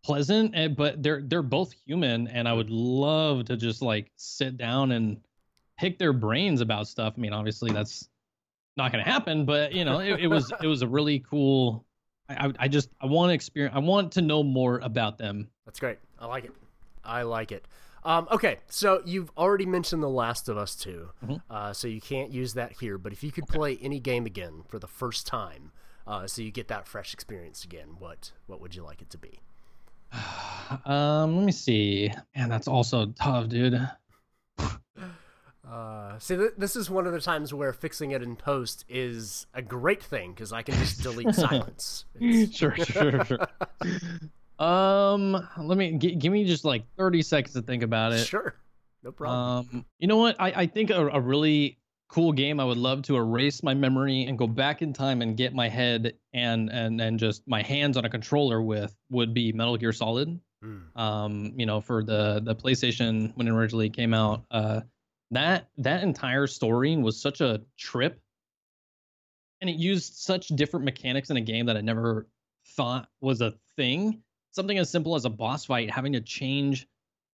pleasant, and, but they're they're both human, and I would love to just like sit down and pick their brains about stuff. I mean, obviously that's not going to happen, but you know, it, it, was it was a really cool. I, I just I want to experience. I want to know more about them. That's great. I like it. I like it. Um, okay, so you've already mentioned The Last of Us 2, mm-hmm. uh, so you can't use that here. But if you could okay. play any game again for the first time, uh, so you get that fresh experience again, what what would you like it to be? <sighs> um, let me see. Man, that's also tough, dude. <laughs> Uh, see, th- this is one of the times where fixing it in post is a great thing because I can just delete <laughs> silence. <laughs> sure, sure, sure. um, let me g- give me just like thirty seconds to think about it. Sure, no problem. Um, you know what? I I think a, a really cool game I would love to erase my memory and go back in time and get my head and and and just my hands on a controller with would be Metal Gear Solid. Mm. Um, you know, for the the PlayStation when it originally came out. Uh that that entire story was such a trip and it used such different mechanics in a game that I never thought was a thing. Something as simple as a boss fight, having to change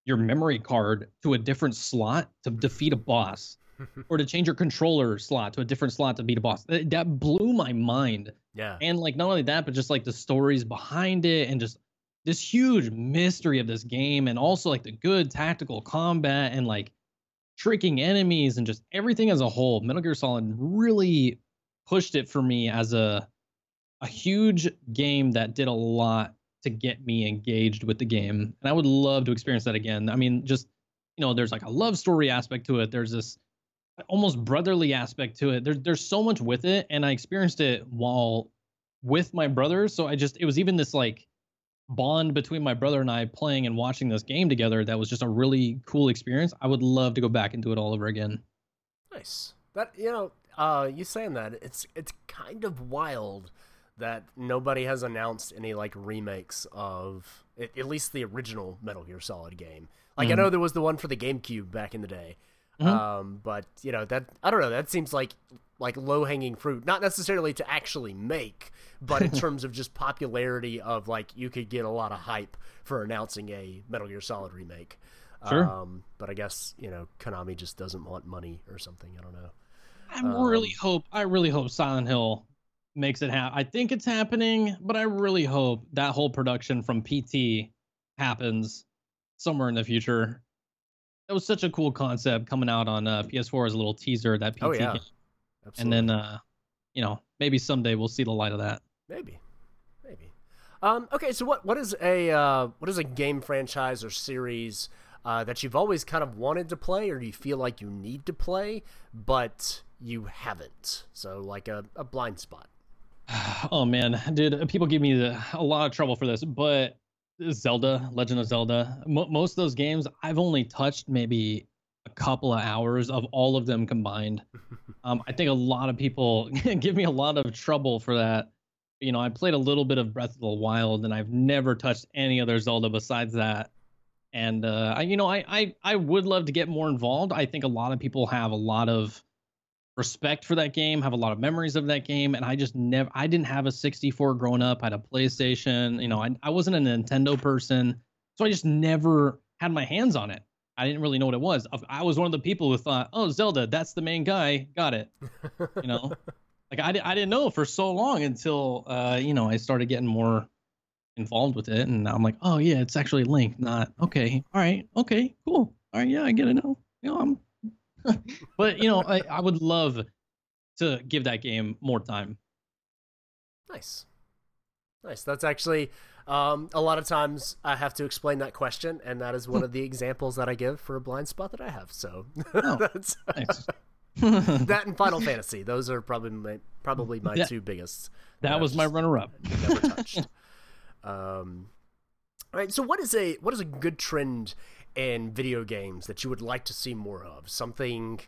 your memory card to a different slot to defeat a boss, <laughs> or to change your controller slot to a different slot to beat a boss. That, that blew my mind. Yeah. And like not only that, but just like the stories behind it and just this huge mystery of this game and also like the good tactical combat and like tricking enemies and just everything as a whole. Metal Gear Solid really pushed it for me as a a huge game that did a lot to get me engaged with the game. And I would love to experience that again. I mean, just you know, there's like a love story aspect to it. There's this almost brotherly aspect to it. There's there's so much with it, and I experienced it while with my brother. So I just it was even this like bond between my brother and I playing and watching this game together that was just a really cool experience. I would love to go back and do it all over again. Nice. That you know, uh, you saying that it's it's kind of wild that nobody has announced any like remakes of at least the original Metal Gear Solid game. Like mm-hmm. I know there was the one for the GameCube back in the day. Mm-hmm. Um, but you know that I don't know. That seems like like low hanging fruit, not necessarily to actually make, but in <laughs> terms of just popularity of like you could get a lot of hype for announcing a Metal Gear Solid remake. Sure. Um, but I guess you know Konami just doesn't want money or something. I don't know. I um, really hope. I really hope Silent Hill makes it happen. I think it's happening, but I really hope that whole production from PT happens somewhere in the future. That was such a cool concept coming out on uh, PS4 as a little teaser that PT oh, yeah. game. Absolutely. And then, uh, you know, maybe someday we'll see the light of that. Maybe, maybe. Um, okay, so what what is a uh, what is a game franchise or series uh, that you've always kind of wanted to play, or you feel like you need to play, but you haven't? So like a, a blind spot. <sighs> Oh man, dude, people give me the, a lot of trouble for this, but Zelda, Legend of Zelda, most of those games I've only touched maybe a couple of hours of all of them combined. <laughs> Um, I think a lot of people <laughs> give me a lot of trouble for that. You know, I played a little bit of Breath of the Wild, and I've never touched any other Zelda besides that. And uh, I, you know, I, I I would love to get more involved. I think a lot of people have a lot of respect for that game, have a lot of memories of that game, and I just never. I didn't have a 64 growing up. I had a PlayStation. You know, I I wasn't a Nintendo person, so I just never had my hands on it. I didn't really know what it was. I was one of the people who thought, "Oh, Zelda, that's the main guy. Got it." you know, <laughs> like I, I didn't know for so long until uh, you know I started getting more involved with it, and I'm like, "Oh yeah, it's actually Link, not okay. All right, okay, cool. All right, yeah, I get it now. You know, I'm." <laughs> but you know, I, I would love to give that game more time. Nice, nice. That's actually um, a lot of times I have to explain that question, and that is one of the examples that I give for a blind spot that I have. So oh, <laughs> that's <laughs> that and Final Fantasy. Those are probably my, probably my yeah. two biggest. That, that was my runner-up. <laughs> Never touched. um, all right. So what is a what is a good trend in video games that you would like to see more of? Something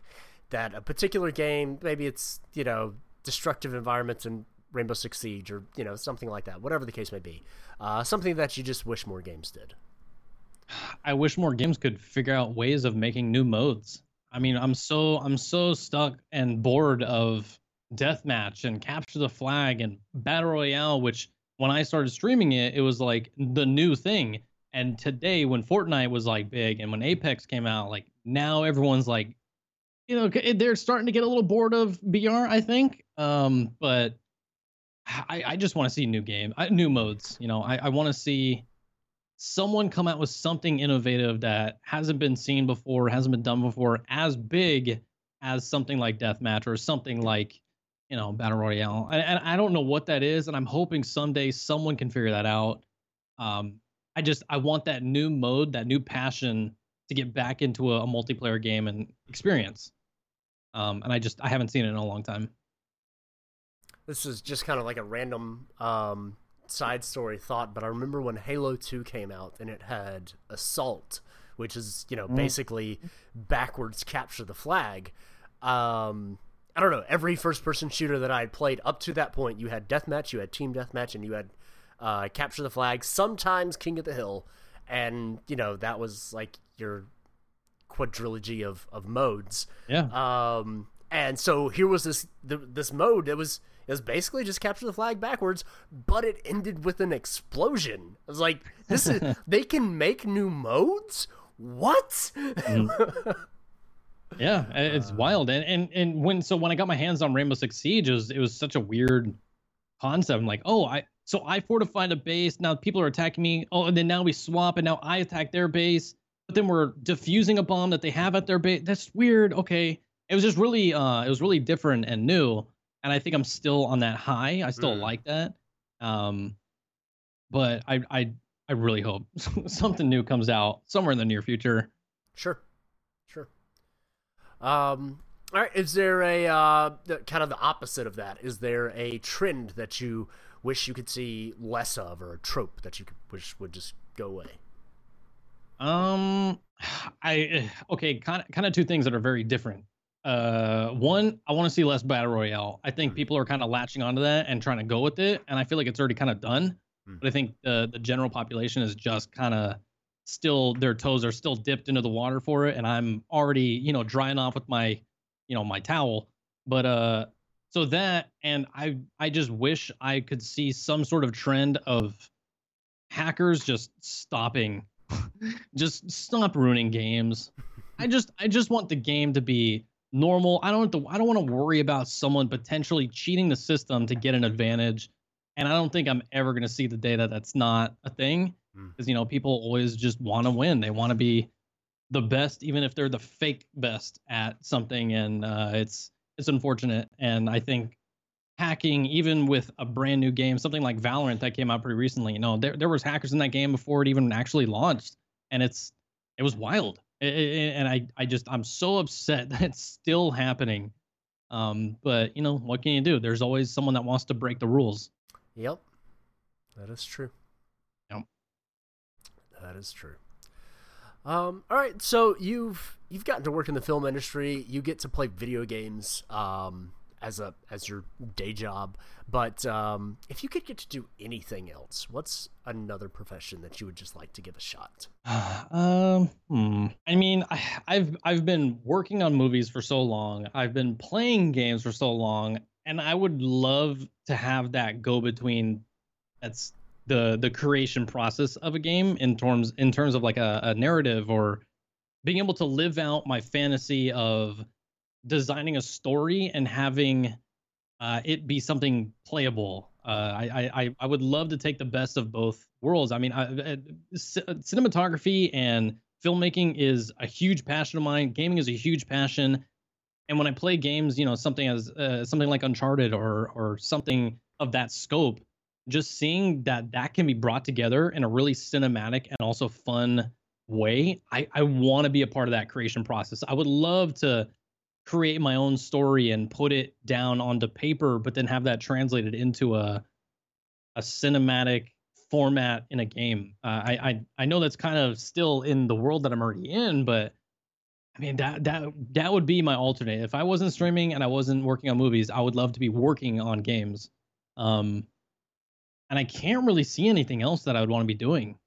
that a particular game, maybe it's you know destructive environments and Rainbow Six Siege or you know something like that, whatever the case may be. Uh, something that you just wish more games did. I wish more games could figure out ways of making new modes. I mean, I'm so I'm so stuck and bored of deathmatch and capture the flag and battle royale, which when I started streaming it, it was like the new thing. And today, when Fortnite was like big and when Apex came out, like now everyone's like, you know, they're starting to get a little bored of BR, I think. Um, but I, I just want to see new game, new modes. You know, I, I want to see someone come out with something innovative that hasn't been seen before, hasn't been done before, as big as something like deathmatch or something like you know battle royale. And I don't know what that is, and I'm hoping someday someone can figure that out. Um, I just I want that new mode, that new passion to get back into a, a multiplayer game and experience. Um, and I just I haven't seen it in a long time this is just kind of like a random um, side story thought, but I remember when Halo 2 came out and it had Assault, which is, you know, mm. basically backwards capture the flag. Um, I don't know, every first person shooter that I had played up to that point, you had deathmatch, you had team deathmatch, and you had uh, capture the flag, sometimes King of the Hill. And, you know, that was like your quadrilogy of, of modes. Yeah. Um, and so here was this the, this mode that was it was basically just capture the flag backwards, but it ended with an explosion. I was like, this is <laughs> they can make new modes? What? Mm. yeah, it's uh, wild. And, and and when so when I got my hands on Rainbow Six Siege, it was it was such a weird concept. I'm like, oh, I so I fortified a base. Now people are attacking me. Oh, and then now we swap, and now I attack their base. But then we're defusing a bomb that they have at their base. That's weird. Okay, it was just really, uh, it was really different and new and I think I'm still on that high. I still mm. like that. Um, but I I I really hope <laughs> something new comes out somewhere in the near future. Sure, sure. Um, all right. Is there a uh, kind of the opposite of that? Is there a trend that you wish you could see less of, or a trope that you could wish would just go away? Um, <sighs> I <sighs> okay, kind of kind of two things that are very different. Uh, one, I want to see less battle royale. I think mm. people are kind of latching onto that and trying to go with it, and I feel like it's already kind of done. Mm. But I think the the general population is just kind of still their toes are still dipped into the water for it, and I'm already you know drying off with my you know my towel. But uh, so that and I I just wish I could see some sort of trend of hackers just stopping <laughs> just stop ruining games. I just I just want the game to be normal. I don't to, I don't want to worry about someone potentially cheating the system to get an advantage. And I don't think I'm ever going to see the day that that's not a thing because mm. you know people always just want to win. They want to be the best, even if they're the fake best at something. And uh, it's it's unfortunate. And I think hacking, even with a brand new game, something like Valorant that came out pretty recently. You know, there there was hackers in that game before it even actually launched, and it's it was wild. And I I just I'm so upset <laughs> that it's still happening. Um, but you know what can you do? There's always someone that wants to break the rules. Yep, that is true. Yep, that is true. Um, all right, so you've you've gotten to work in the film industry. You get to play video games. Um, as a as your day job. But um, if you could get to do anything else, what's another profession that you would just like to give a shot? <sighs> um, hmm. I mean, I, I've I've been working on movies for so long. I've been playing games for so long, and I would love to have that go between. That's the the creation process of a game in terms in terms of like a, a narrative or being able to live out my fantasy of designing a story and having uh, it be something playable. Uh, I, I I would love to take the best of both worlds. I mean, I, I, c- cinematography and filmmaking is a huge passion of mine. Gaming is a huge passion, and when I play games, you know, something as uh, something like Uncharted or or something of that scope, just seeing that that can be brought together in a really cinematic and also fun way, I I want to be a part of that creation process. I would love to create my own story and put it down onto paper, but then have that translated into a a cinematic format in a game. Uh, I, I I know that's kind of still in the world that I'm already in, but I mean that that that would be my alternate. If I wasn't streaming and I wasn't working on movies, I would love to be working on games. Um, and I can't really see anything else that I would want to be doing.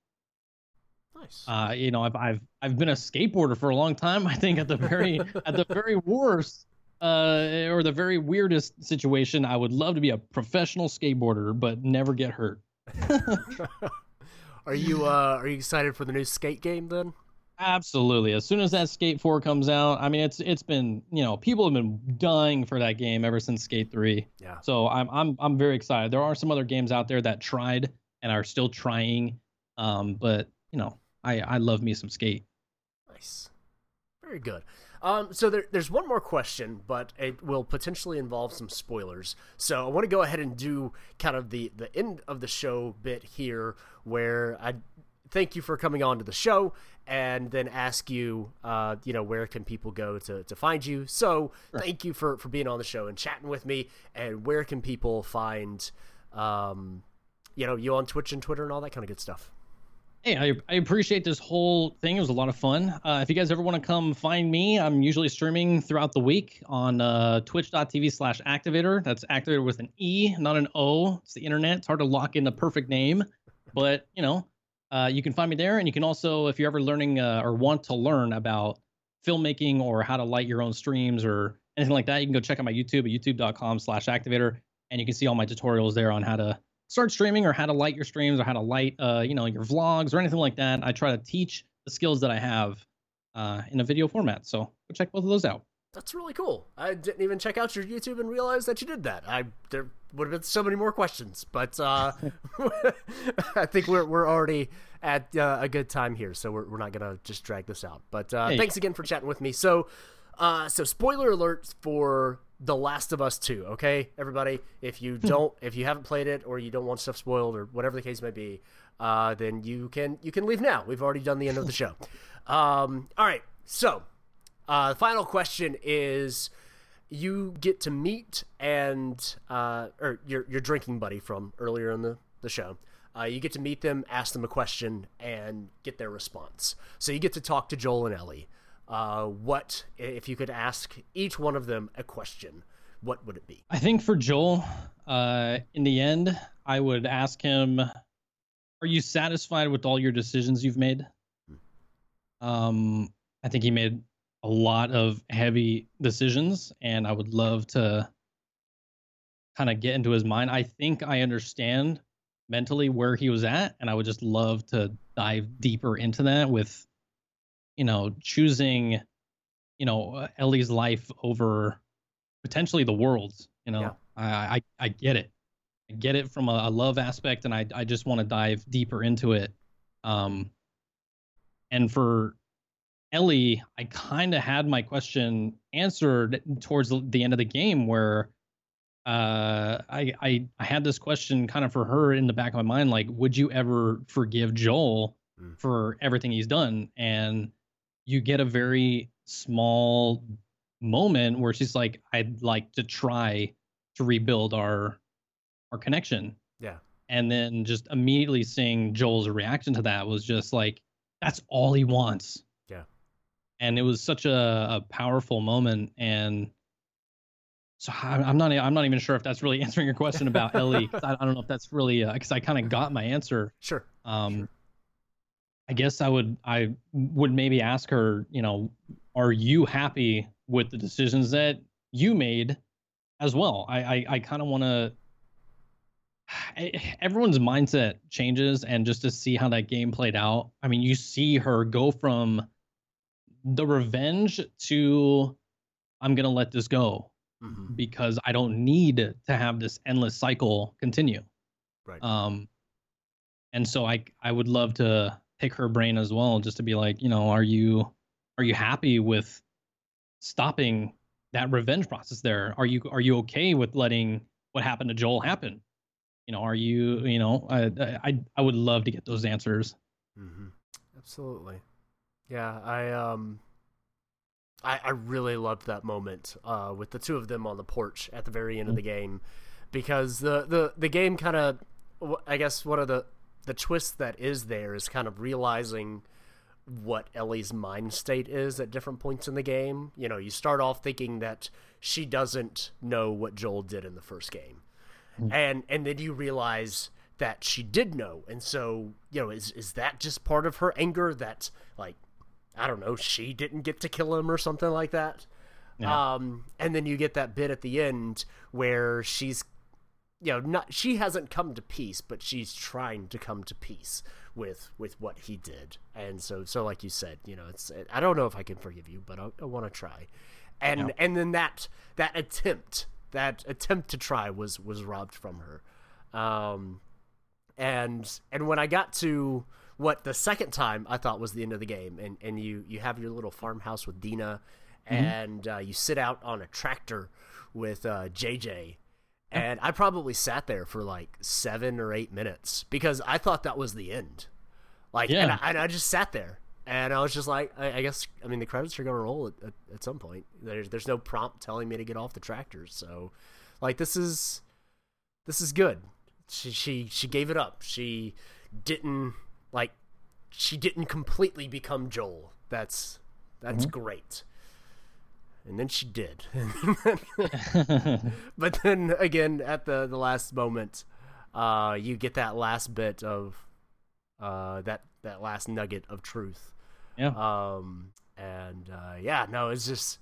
Nice. Uh, you know, I've I've I've been a skateboarder for a long time. <laughs> I think at the very at the very worst, uh, or the very weirdest situation, I would love to be a professional skateboarder, but never get hurt. <laughs> are you uh, are you excited for the new skate game then? Absolutely. As soon as that Skate 4 comes out, I mean it's it's been, you know, people have been dying for that game ever since Skate 3. Yeah. So I'm I'm I'm very excited. There are some other games out there that tried and are still trying um but, you know, I I love me some skate. Nice, very good. Um, so there, there's one more question, but it will potentially involve some spoilers. So I want to go ahead and do kind of the the end of the show bit here, where I thank you for coming on to the show and then ask you uh, you know where can people go to, to find you so thank you for, for being on the show and chatting with me and where can people find um, you know you on twitch and twitter and all that kind of good stuff Hey, I, I appreciate this whole thing. It was a lot of fun. Uh, if you guys ever want to come find me, I'm usually streaming throughout the week on uh, twitch.tv slash activator. That's activator with an E, not an O. It's the internet. It's hard to lock in the perfect name. But, you know, uh, you can find me there. And you can also, if you're ever learning uh, or want to learn about filmmaking or how to light your own streams or anything like that, you can go check out my YouTube at youtube.com slash activator. And you can see all my tutorials there on how to start streaming or how to light your streams or how to light uh, you know your vlogs or anything like that i try to teach the skills that i have uh, in a video format. So go check both of those out. That's really cool. I didn't even check out your youtube and realize that you did that. I there would have been so many more questions but uh, <laughs> i think we're, we're already at uh, a good time here so we're, we're not gonna just drag this out. But uh, thanks again for chatting with me. So uh, so spoiler alerts for The Last of Us 2, okay, everybody? If you don't, if you haven't played it or you don't want stuff spoiled or whatever the case may be, uh, then you can you can leave now. We've already done the end of the show. <laughs> Um, all right, so uh, the final question is: You get to meet and uh, or your your drinking buddy from earlier in the the show. Uh, you get to meet them, ask them a question, and get their response. So you get to talk to Joel and Ellie. Uh, what if you could ask each one of them a question? What would it be? I think for Joel, uh, in the end, I would ask him, "Are you satisfied with all your decisions you've made?" Um, I think he made a lot of heavy decisions, and I would love to kind of get into his mind. I think I understand mentally where he was at, and I would just love to dive deeper into that with, you know, choosing, you know, Ellie's life over potentially the world's. You know, Yeah. I, I I get it, I get it from a, a love aspect, and I I just want to dive deeper into it. Um, and for Ellie, I kind of had my question answered towards the end of the game where uh, I, I I had this question kind of for her in the back of my mind, like, would you ever forgive Joel Mm. for everything he's done? And you get a very small moment where she's like, I'd like to try to rebuild our our connection. Yeah. And then just immediately seeing Joel's reaction to that was just like, that's all he wants. Yeah. And it was such a, a powerful moment and so I- I'm not. I'm not even sure if that's really <laughs> answering your question about Ellie. <laughs> I, I don't know if that's really because I kind of got my answer. Sure. Um, Sure. I guess I would. I would maybe ask her. You know, are you happy with the decisions that you made as well? I. I, I kind of want to. <sighs> Everyone's mindset changes, and just to see how that game played out. I mean, you see her go from the revenge to I'm gonna let this go hmm because I don't need to have this endless cycle continue. Right. Um, and so I I would love to pick her brain as well, just to be like, you know, are you are you happy with stopping that revenge process there? Are you are you okay with letting what happened to Joel happen? You know, are you you know I I I would love to get those answers. hmm Absolutely. Yeah, I um, I I really loved that moment uh, with the two of them on the porch at the very end of the game, because the the the game kind of, I guess one of the the twist that is there is kind of realizing what Ellie's mind state is at different points in the game. You know, you start off thinking that she doesn't know what Joel did in the first game. And and then you realize that she did know. And so, you know, is is that just part of her anger that like I don't know, she didn't get to kill him or something like that? Yeah. Um and then you get that bit at the end where she's you know, not she hasn't come to peace, but she's trying to come to peace with with what he did. And so so like you said, you know, it's I don't know if I can forgive you, but I, I want to try. And Yeah. and then that that attempt that attempt to try was was robbed from her. Um and and when I got to what the second time I thought was the end of the game, and and you you have your little farmhouse with Dina, and uh, you sit out on a tractor with uh, JJ, and I probably sat there for like seven or eight minutes because I thought that was the end. Like, and, I, and I just sat there. And I was just like, I, I guess, I mean, the credits are going to roll at, at, at some point. There's, there's no prompt telling me to get off the tractor. So, like, this is, this is good. She, she, she gave it up. She didn't, like, she didn't completely become Joel. That's, that's mm-hmm. great. And then she did. <laughs> <laughs> but then again, at the, the last moment, uh, you get that last bit of, uh, that, that last nugget of truth. Yeah. Um, and uh, yeah, no, it's just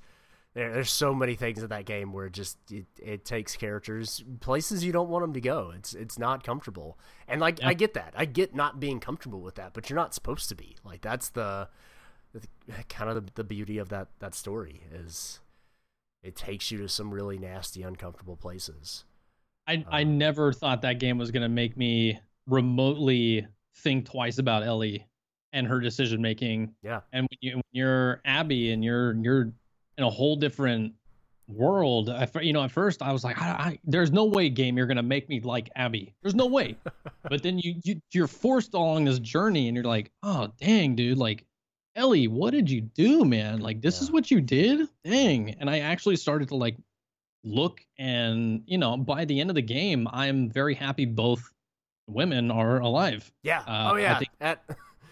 there, there's so many things in that game where it just it, it takes characters places you don't want them to go. It's it's not comfortable, and like I get that, I get not being comfortable with that, but you're not supposed to be. Like that's the kind of the, beauty of that that story is it takes you to some really nasty, uncomfortable places. I I Um, never thought that game was gonna make me remotely think twice about Ellie and her decision making. Yeah. And when, you, when you're Abby and you're you're in a whole different world. I, you know, at first I was like, I, I, "There's no way, game, you're gonna make me like Abby. There's no way." <laughs> but then you, you you're forced along this journey, and you're like, "Oh, dang, dude! Like, Ellie, what did you do, man? Like, this yeah. is what you did? Dang!" And I actually started to like look, and you know, by the end of the game, I'm very happy both women are alive. Yeah. Uh, oh yeah. Think- at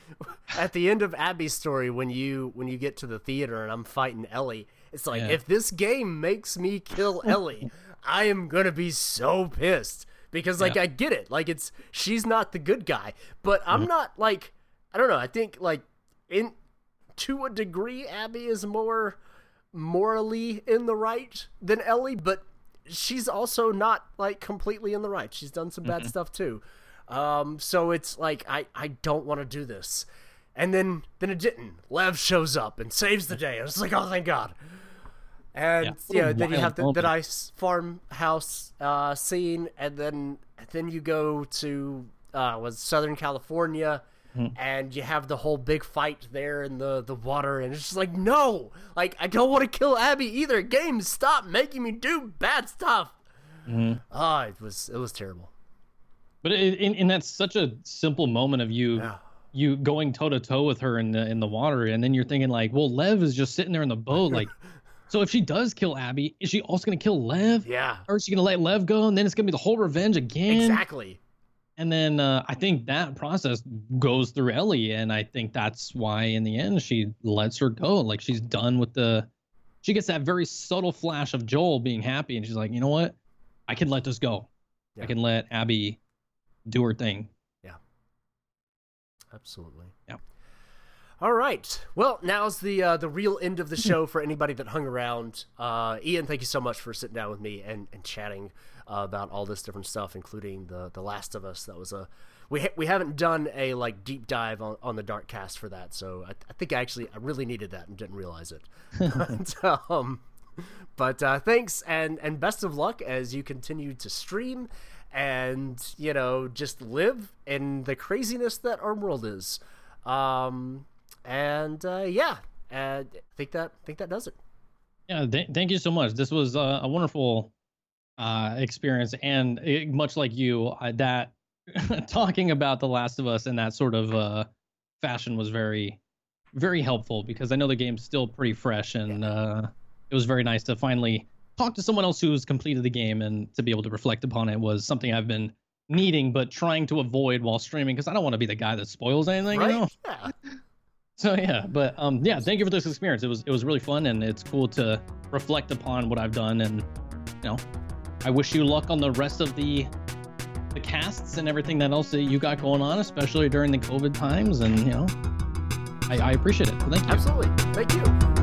<laughs> at the end of Abby's story, when you when you get to the theater and I'm fighting Ellie, it's like yeah. if this game makes me kill Ellie, <laughs> I am gonna be so pissed because like yeah. I get it, like it's she's not the good guy, but I'm mm-hmm. not like I don't know. I think like in to a degree, Abby is more morally in the right than Ellie, but she's also not like completely in the right. She's done some bad mm-hmm. stuff too. Um, so it's like I I don't want to do this, and then then it didn't. Lev shows up and saves the day. I was like, oh thank God. And yeah, yeah then you have the, the nice farmhouse uh, scene, and then then you go to uh, was Southern California. And you have the whole big fight there in the the water, and it's just like no, like I don't want to kill Abby either. Games, stop making me do bad stuff. Mm-hmm. Ah, it was it was terrible. But in, in that's such a simple moment of you yeah. you going toe to toe with her in the in the water, and then you're thinking like, well, Lev is just sitting there in the boat, like. <laughs> so if she does kill Abby, is she also gonna kill Lev? Yeah. Or is she gonna let Lev go, and then it's gonna be the whole revenge again? Exactly. And then uh, I think that process goes through Ellie, and I think that's why in the end she lets her go. Like she's done with the. She gets that very subtle flash of Joel being happy, and she's like, you know what, I can let this go. Yeah. I can let Abby do her thing. Yeah. Absolutely. Yeah. All right. Well, now's the uh, the real end of the show for anybody that hung around. Uh, Ian, thank you so much for sitting down with me and, and chatting uh, about all this different stuff, including the the Last of Us. That was a we ha- we haven't done a like deep dive on, on the dark cast for that, so I, I think I actually I really needed that and didn't realize it. <laughs> but, um, but uh, thanks and and best of luck as you continue to stream and you know just live in the craziness that our world is um and uh yeah and i think that I think that does it yeah th- thank you so much this was uh, a wonderful uh experience and it, much like you uh, that <laughs> talking about the last of us in that sort of uh fashion was very very helpful because i know the game's still pretty fresh and yeah. uh it was very nice to finally talk to someone else who's completed the game and to be able to reflect upon it was something I've been needing but trying to avoid while streaming because I don't want to be the guy that spoils anything, right? you know. Yeah. So yeah, but um yeah, thank you for this experience. It was it was really fun and it's cool to reflect upon what I've done and you know, I wish you luck on the rest of the the casts and everything that else that you got going on, especially during the COVID times and you know, I, I appreciate it. Thank you. Absolutely. Thank you.